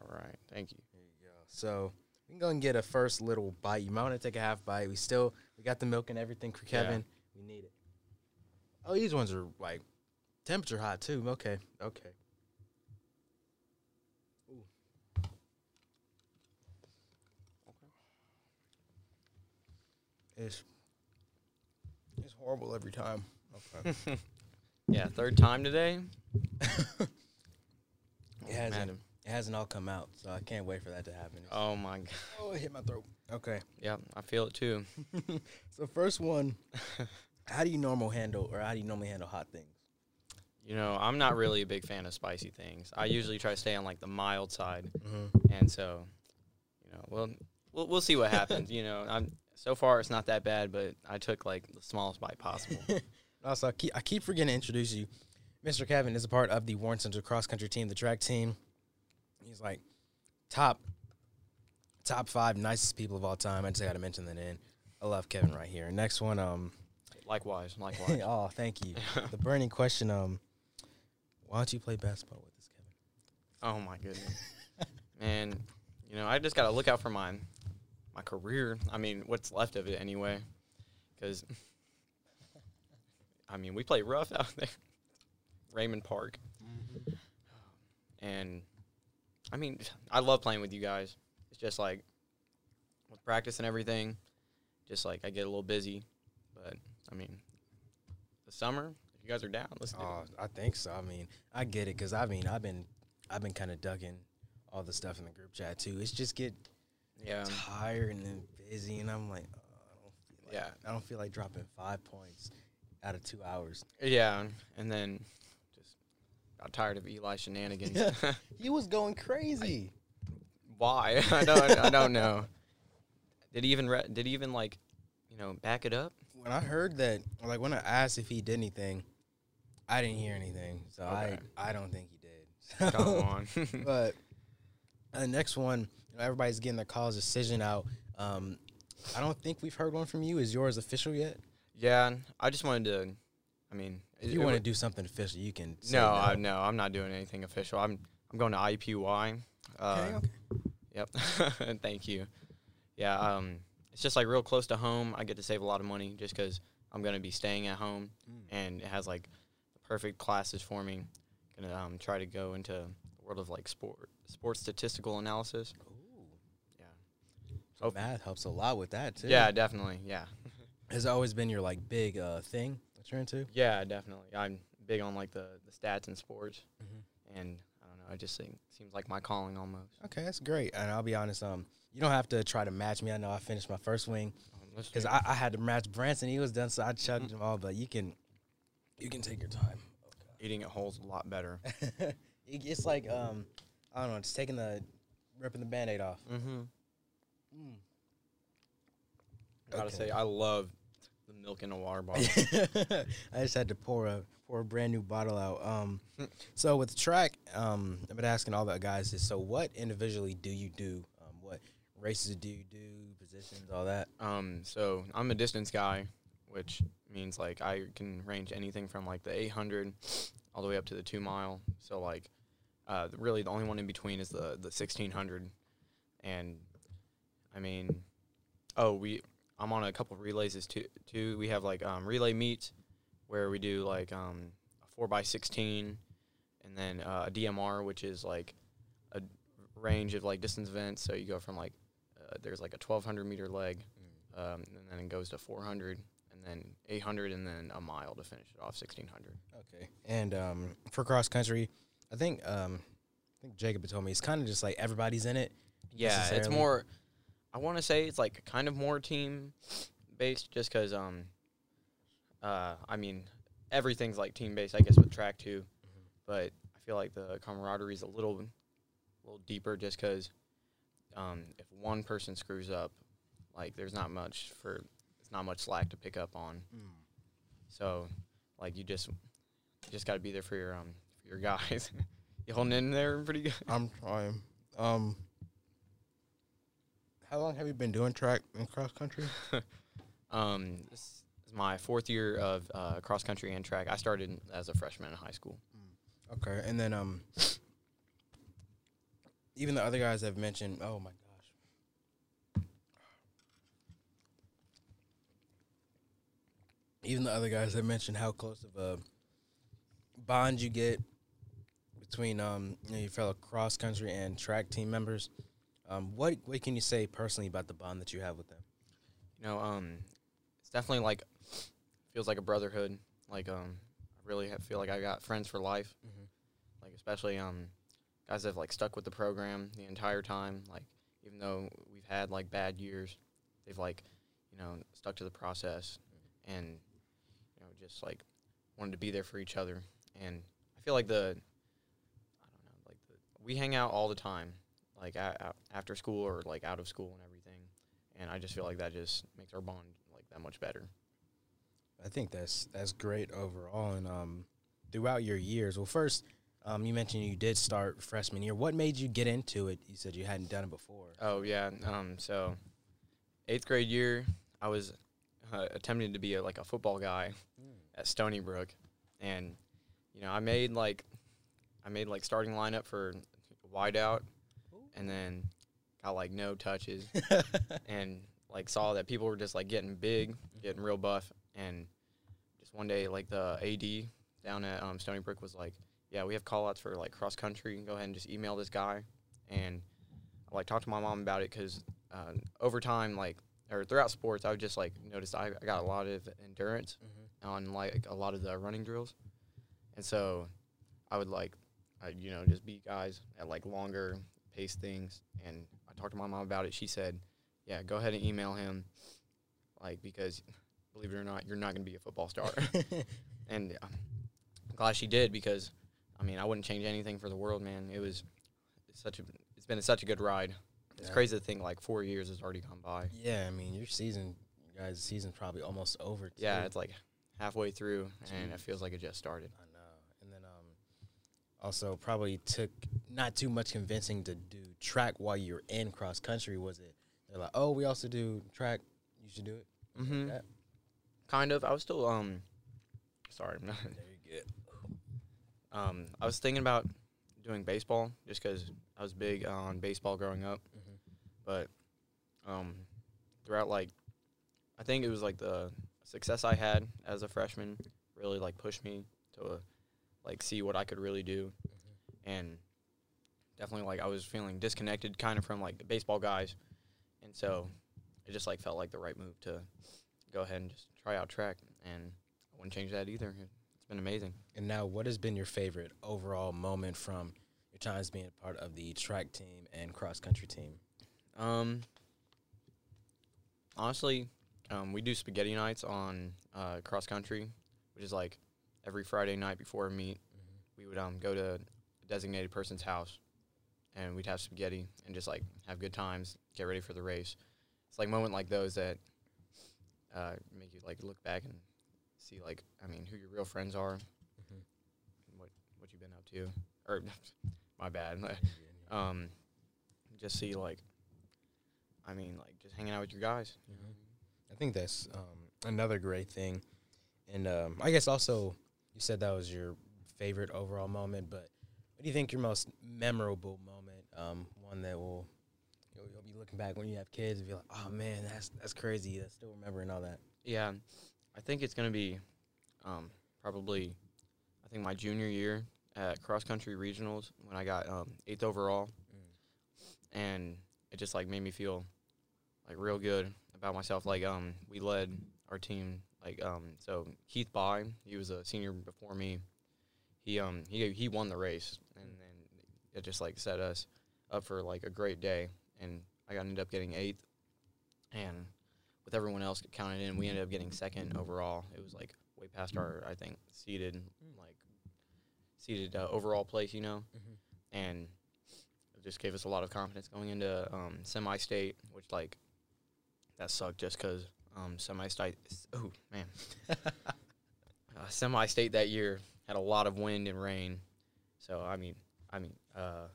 All right. Thank you. There you go. So we can go and get a first little bite. You might want to take a half bite. We still we got the milk and everything for Yeah. Kevin. We need it. Oh, these ones are like temperature hot too. Okay, okay. Ooh. It's it's horrible every time. Okay. Yeah, third time today. it hasn't Madam. it hasn't all come out, so I can't wait for that to happen. Oh my god. Oh, it hit my throat. Okay. Yeah, I feel it too. So first one, how do you normal handle or how do you normally handle hot things? You know, I'm not really a big fan of spicy things. I usually try to stay on like the mild side, Mm-hmm. and so, you know, well, we'll we'll see what happens. You know, I'm so far it's not that bad, but I took like the smallest bite possible. Also, I keep, I keep forgetting to introduce you. Mr. Kevin is a part of the Warren Central cross country team, the track team. He's like top top five nicest people of all time. I just got to mention that in. I love Kevin right here. Next one, um, likewise, likewise. oh, thank you. the burning question, um, why don't you play basketball with us, Kevin? Oh my goodness, man! You know, I just gotta look out for my my career. I mean, what's left of it anyway, because I mean, we play rough out there, Raymond Park, and I mean, I love playing with you guys. It's just like with practice and everything, just like I get a little busy, but I mean, the summer, if you guys are down, let's do Oh, it. I think so. I mean, I get it because I mean, I've been, I've been kind of ducking all the stuff in the group chat too. It's just get Yeah, tired and then busy, and I'm like, oh, I don't feel like, Yeah. I don't feel like dropping five points out of two hours. yeah, and then just got tired of Eli shenanigans. He was going crazy. Why? I don't. I don't know. Did he even? Re- did he even like, you know, back it up? When I heard that, like when I asked if he did anything, I didn't hear anything, so Okay. I I don't think he did. Come on. but uh, the next one, you know, everybody's getting their cause decision out. Um, I don't think we've heard one from you. Is yours official yet? yeah, I just wanted to. I mean, If you want to do something official, you can. Say No, I, no, I'm not doing anything official. I'm I'm going to IUPUI. Uh, Okay, okay. Yep. Thank you. Yeah. Um, it's just like real close to home. I get to save a lot of money just because I'm gonna be staying at home, Mm. and it has like the perfect classes for me. Gonna um try to go into the world of like sport sports statistical analysis. Ooh. Yeah. So math helps a lot with that too. Yeah, definitely. Yeah. has always been your like big uh thing that you're into. Yeah, definitely. I'm big on like the the stats and sports, Mhm. and I don't know. I just think seems like my calling almost. Okay, that's great. And I'll be honest, um, you don't have to try to match me. I know I finished my first wing because I, I had to match Branson. He was done, so I chugged them all. But you can, you can take your time. eating at holes a lot better. It's like um, I don't know, it's taking the ripping the band-aid off. Mm-hmm. Mm. I gotta Okay. say, I love the milk in a water bottle. I just had to pour a pour a brand new bottle out. Um, so with track, um, I've been asking all the guys this. So what individually do you do? Races do you do? Positions, all that. um, so I'm a distance guy, which means like I can range anything from like the 800 all the way up to the two mile. So like, uh, really the only one in between is the the 1600, and I mean, oh we I'm on a couple relays too. Too we have like um, relay meets where we do like um, a four by 16, and then uh, a DMR, which is like a range of like distance events. So you go from like uh, there's like a 1200 meter leg, um, and then it goes to 400, and then 800, and then a mile to finish it off 1600. Okay. And um, for cross country, I think um, I think Jacob had told me it's kind of just like everybody's in it. Yeah, it's more. I want to say it's like kind of more team based, just because um, uh, I mean everything's like team based, I guess with track too, but I feel like the camaraderie is a little, little deeper, just because um, if one person screws up, like there's not much for, it's not much slack to pick up on. So, like you just, you just got to be there for your um, for your guys. you holding in there pretty good. I'm trying. Um, how long have you been doing track and cross country? Um, this is my fourth year of uh, cross country and track. I started as a freshman in high school. Okay, and then um, even the other guys have mentioned. Oh my gosh. Even the other guys have mentioned how close of a bond you get between um you know, your fellow cross country and track team members. Um, what what can you say personally about the bond that you have with them? You know, um, it's definitely like feels like a brotherhood. Like um, I really feel like I got friends for life. Mhm. Like especially um, guys that have like stuck with the program the entire time. Like even though we've had like bad years, they've like you know stuck to the process and you know just like wanted to be there for each other. And I feel like the I don't know like the, we hang out all the time, like a, after school or like out of school and everything. And I just feel like that just makes our bond like that much better. I think that's that's great overall. And um, throughout your years, well, first, um, you mentioned you did start freshman year. What made you get into it? You said you hadn't done it before. Oh yeah. Um. So, eighth grade year, I was uh, attempting to be a, like a football guy at Stony Brook, and you know I made like I made like starting lineup for wideout, and then got like no touches, and like saw that people were just like getting big, getting real buff, and just one day like the AD down at um, Stony Brook was like, yeah, we have call outs for like cross country. You can Go ahead and just email this guy, and like talk to my mom about it because uh, over time, like or throughout sports, I would just like noticed I, I got a lot of endurance on like a lot of the running drills, and so I would like, I, you know, just beat guys at like longer pace things. And I talked to my mom about it. She said, "Yeah, go ahead and email him, like because believe it or not, you're not going to be a football star." and uh, I'm glad she did because, I mean, I wouldn't change anything for the world, man. It was such a it's been such a good ride. It's Yeah. crazy to think like four years has already gone by. yeah, I mean, your season, you guys' season's probably almost over. Too. Yeah, it's like halfway through, and it feels like it just started. I know. And then um, also probably took not too much convincing to do track while you're in cross country. Was it? They're like, oh, we also do track. You should do it. Mm-hmm. That- Kind of. I was still um, sorry, There you go. Um, I was thinking about doing baseball just because I was big on baseball growing up, Mhm. but um, throughout like, I think it was like the success I had as a freshman really like pushed me to uh, like see what I could really do, and definitely like I was feeling disconnected kind of from like the baseball guys, and so it just like felt like the right move to go ahead and just try out track, and I wouldn't change that either. It's been amazing. And now, what has been your favorite overall moment from your times being a part of the track team and cross country team? Um, honestly, um, we do spaghetti nights on uh, cross country, which is like every Friday night before a meet. We would um go to a designated person's house, and we'd have spaghetti and just like have good times, get ready for the race. It's like moment like those that uh, make you like look back and see like I mean who your real friends are, Mhm. what what you've been up to, or my bad. um, just see like, I mean, like just hanging out with your guys. I think that's um, another great thing. And um, I guess also, you said that was your favorite overall moment, but what do you think your most memorable moment? Um, one that will you'll, you'll be looking back when you have kids and be like, oh man, that's that's crazy. I still remember and all that. Yeah, I think it's gonna be, um, probably, I think my junior year at cross country regionals when I got um, eighth overall, and it just like made me feel like real good about myself. Like um, we led our team. Like um, so Keith By, he was a senior before me. He um he he won the race, and then it just like set us up for like a great day. And I got ended up getting eighth, and with everyone else counted in, we ended up getting second overall. It was like way past our I think seated like seated uh, overall place, you know, Mhm. and it just gave us a lot of confidence going into um, semi-state, which like that sucked just because um, semi-state. Oh man, uh, semi-state that year had a lot of wind and rain, so I mean, I mean, uh,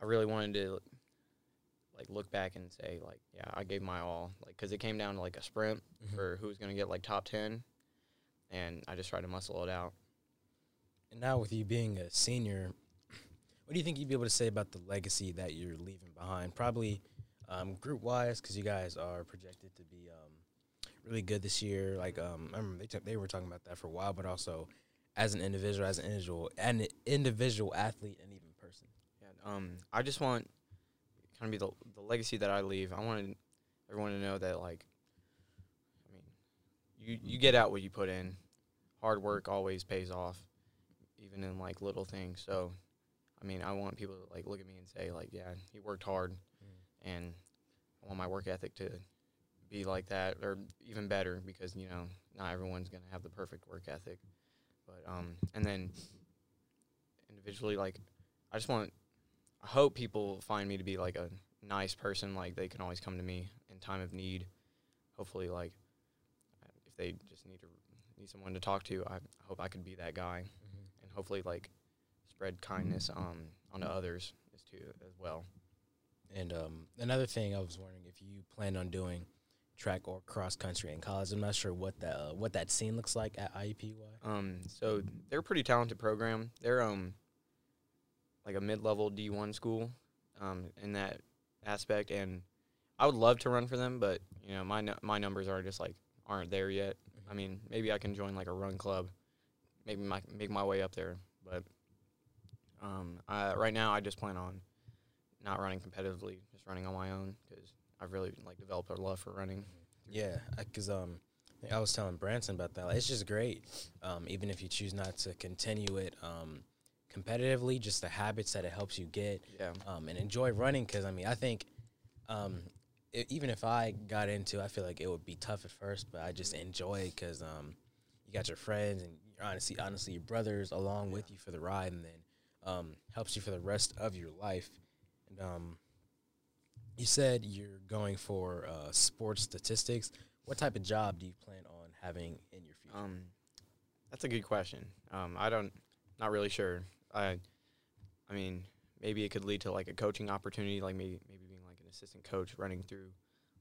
I really wanted to like look back and say like, yeah, I gave my all, like, because it came down to like a sprint Mhm. for who's gonna get like top ten, and I just tried to muscle it out. And now with you being a senior, what do you think you'd be able to say about the legacy that you're leaving behind? Probably um, group wise, because you guys are projected to be um, really good this year. Like um, I remember they took they were talking about that for a while, but also as an individual, as an individual, an individual athlete, and even person. Yeah, um, I just want kind of be the the legacy that I leave. I wanted everyone to know that like, I mean, you you get out what you put in. Hard work always pays off, even in like little things. So, I mean, I want people to like look at me and say like, yeah, he worked hard, and I want my work ethic to be like that or even better because you know not everyone's gonna have the perfect work ethic, but um, and then individually like, I just want I hope people find me to be like a nice person. Like they can always come to me in time of need. Hopefully, like if they just need to need someone to talk to, I hope I could be that guy, and hopefully like spread kindness um onto others as too as well. And um, another thing, I was wondering if you plan on doing track or cross country in college. I'm not sure what that uh, what that scene looks like at IUPUI. Um, so they're a pretty talented program. They're um like a mid level D one school, um, in that aspect, and I would love to run for them, but you know my my numbers are just like aren't there yet. I mean, maybe I can join like a run club, maybe my, make my way up there, but um, I, right now I just plan on not running competitively, just running on my own because I've really like developed a love for running. Yeah, because um, I was telling Branson about that. Like, it's just great, um, even if you choose not to continue it um, competitively. Just the habits that it helps you get, Yeah. um, and enjoy running. Because I mean, I think um, i even if I got into, I feel like it would be tough at first, but I just enjoy it because um, you got your friends and you're honestly, honestly, your brothers along with you for the ride, and then um, helps you for the rest of your life. And um, you said you're going for uh, sports statistics. What type of job do you plan on having in your future? Um, that's a good question. Um, I don't, not really sure. I, I mean, maybe it could lead to like a coaching opportunity, like maybe maybe being like an assistant coach, running through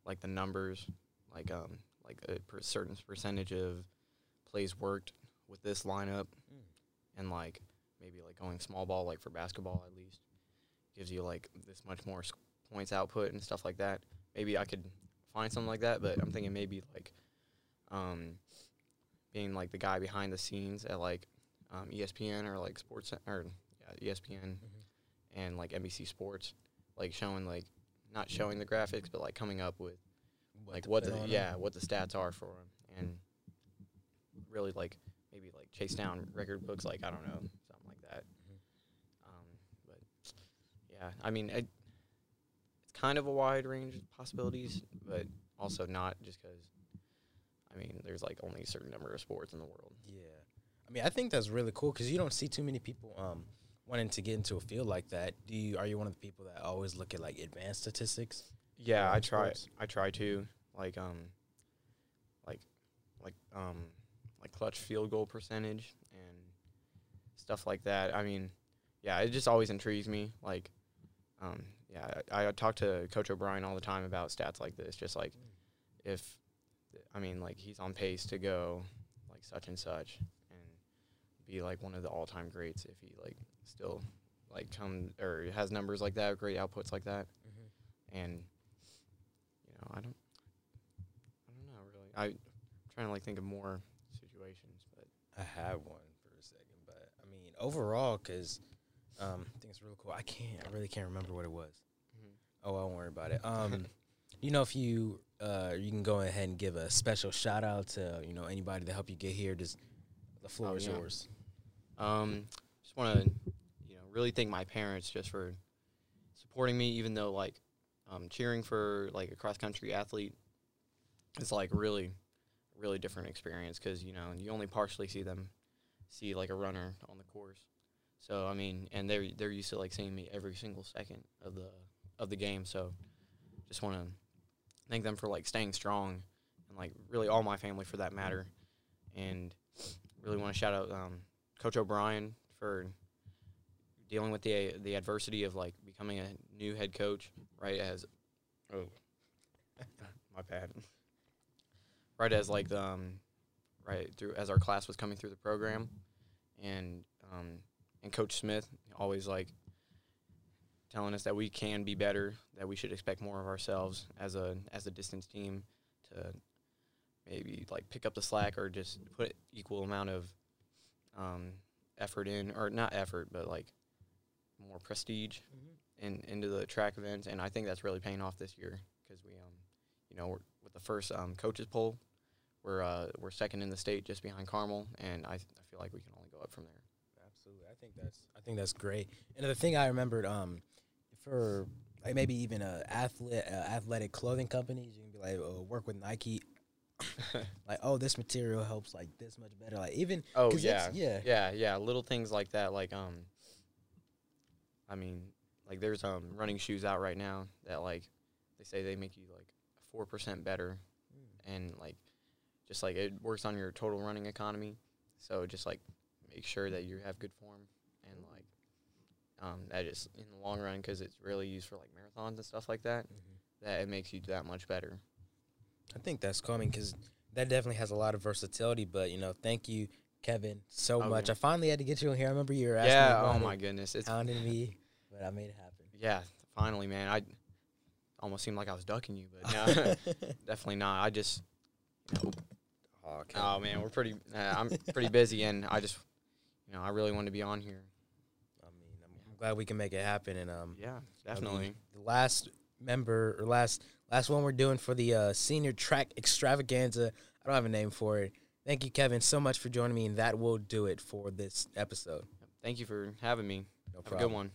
like the numbers, like um like a per certain percentage of plays worked with this lineup, Mm. and like maybe like going small ball, like for basketball at least, gives you like this much more points output and stuff like that. Maybe I could find something like that, but I'm thinking maybe like um being like the guy behind the scenes at like um, ESPN or like Sports or yeah, ESPN and like NBC Sports, like showing like not showing the graphics, but like coming up with like what the yeah what the stats are for him and really like maybe like chase down record books like I don't know something like that. Um, but yeah, I mean it, it's kind of a wide range of possibilities, but also not just because. I mean, there's like only a certain number of sports in the world. Yeah, I mean, I think that's really cool because you don't see too many people um, wanting to get into a field like that. Do you? Are you one of the people that always look at like advanced statistics? Yeah, I try. sports? I try to like um, like like um, like clutch field goal percentage and stuff like that. I mean, yeah, it just always intrigues me. Like, um, yeah, I, I talk to Coach O'Brien all the time about stats like this. Just like if, I mean, like he's on pace to go like such and such be like one of the all-time greats if he like still like come or has numbers like that, great outputs like that and you know I don't I don't know really I am trying to like think of more situations but I have one for a second, but I mean, overall, because um, I think it's really cool. I can't. I really can't remember what it was. Oh, I won't worry about it. Um, you know, if you uh, you can go ahead and give a special shout out to you know anybody to help you get here. Just the floor Oh, is yeah. yours. um just want to you know really thank my parents just for supporting me even though like um cheering for like a cross country athlete is like really, really different experience because you know you only partially see them see like a runner on the course. So I mean, and they're they're used to like seeing me every single second of the of the game. So just want to thank them for like staying strong and like really all my family for that matter. And really want to shout out um, Coach O'Brien for dealing with the the adversity of like becoming a new head coach right as oh my bad. Right as like the, um right through as our class was coming through the program and um and coach smith always like telling us that we can be better that we should expect more of ourselves as a as a distance team to maybe like pick up the slack or just put equal amount of um effort in or not effort but like more prestige in into the track events and i think that's really paying off this year because we um you know we're, with the first um coaches poll we're uh we're second in the state just behind carmel and i, I feel like we can only go up from there Absolutely, I think that's I think that's great. And the thing I remembered, um, for like maybe even a athlete, uh, athletic clothing companies, you can be like, oh, work with Nike. like, oh, this material helps like this much better. Like even oh yeah, yeah, yeah, yeah. Little things like that, like um, I mean, like there's um running shoes out right now that like they say they make you like four percent better, and like just like it works on your total running economy. So just like make sure that you have good form and like um that is in the long run because it's really used for like marathons and stuff like that. That it makes you that much better. I think that's coming because that definitely has a lot of versatility. But you know, thank you, Kevin, so Oh, much. yeah. I finally had to get you in here. I remember you were asking Yeah. me Oh my goodness. It's pounding me, but I made it happen. yeah. Finally, man. I almost seemed like I was ducking you, but no, definitely not. I just. You know, oh, okay. Oh man, we're pretty. Uh, I'm pretty busy, and I just, you know, I really want to be on here. I mean, I'm, glad we can make it happen. And um, Yeah, I mean, definitely. the last member or last last one we're doing for the uh, senior track extravaganza. I don't have a name for it. Thank you, Kevin, so much for joining me, and that will do it for this episode. Thank you for having me. No Have a problem. good one.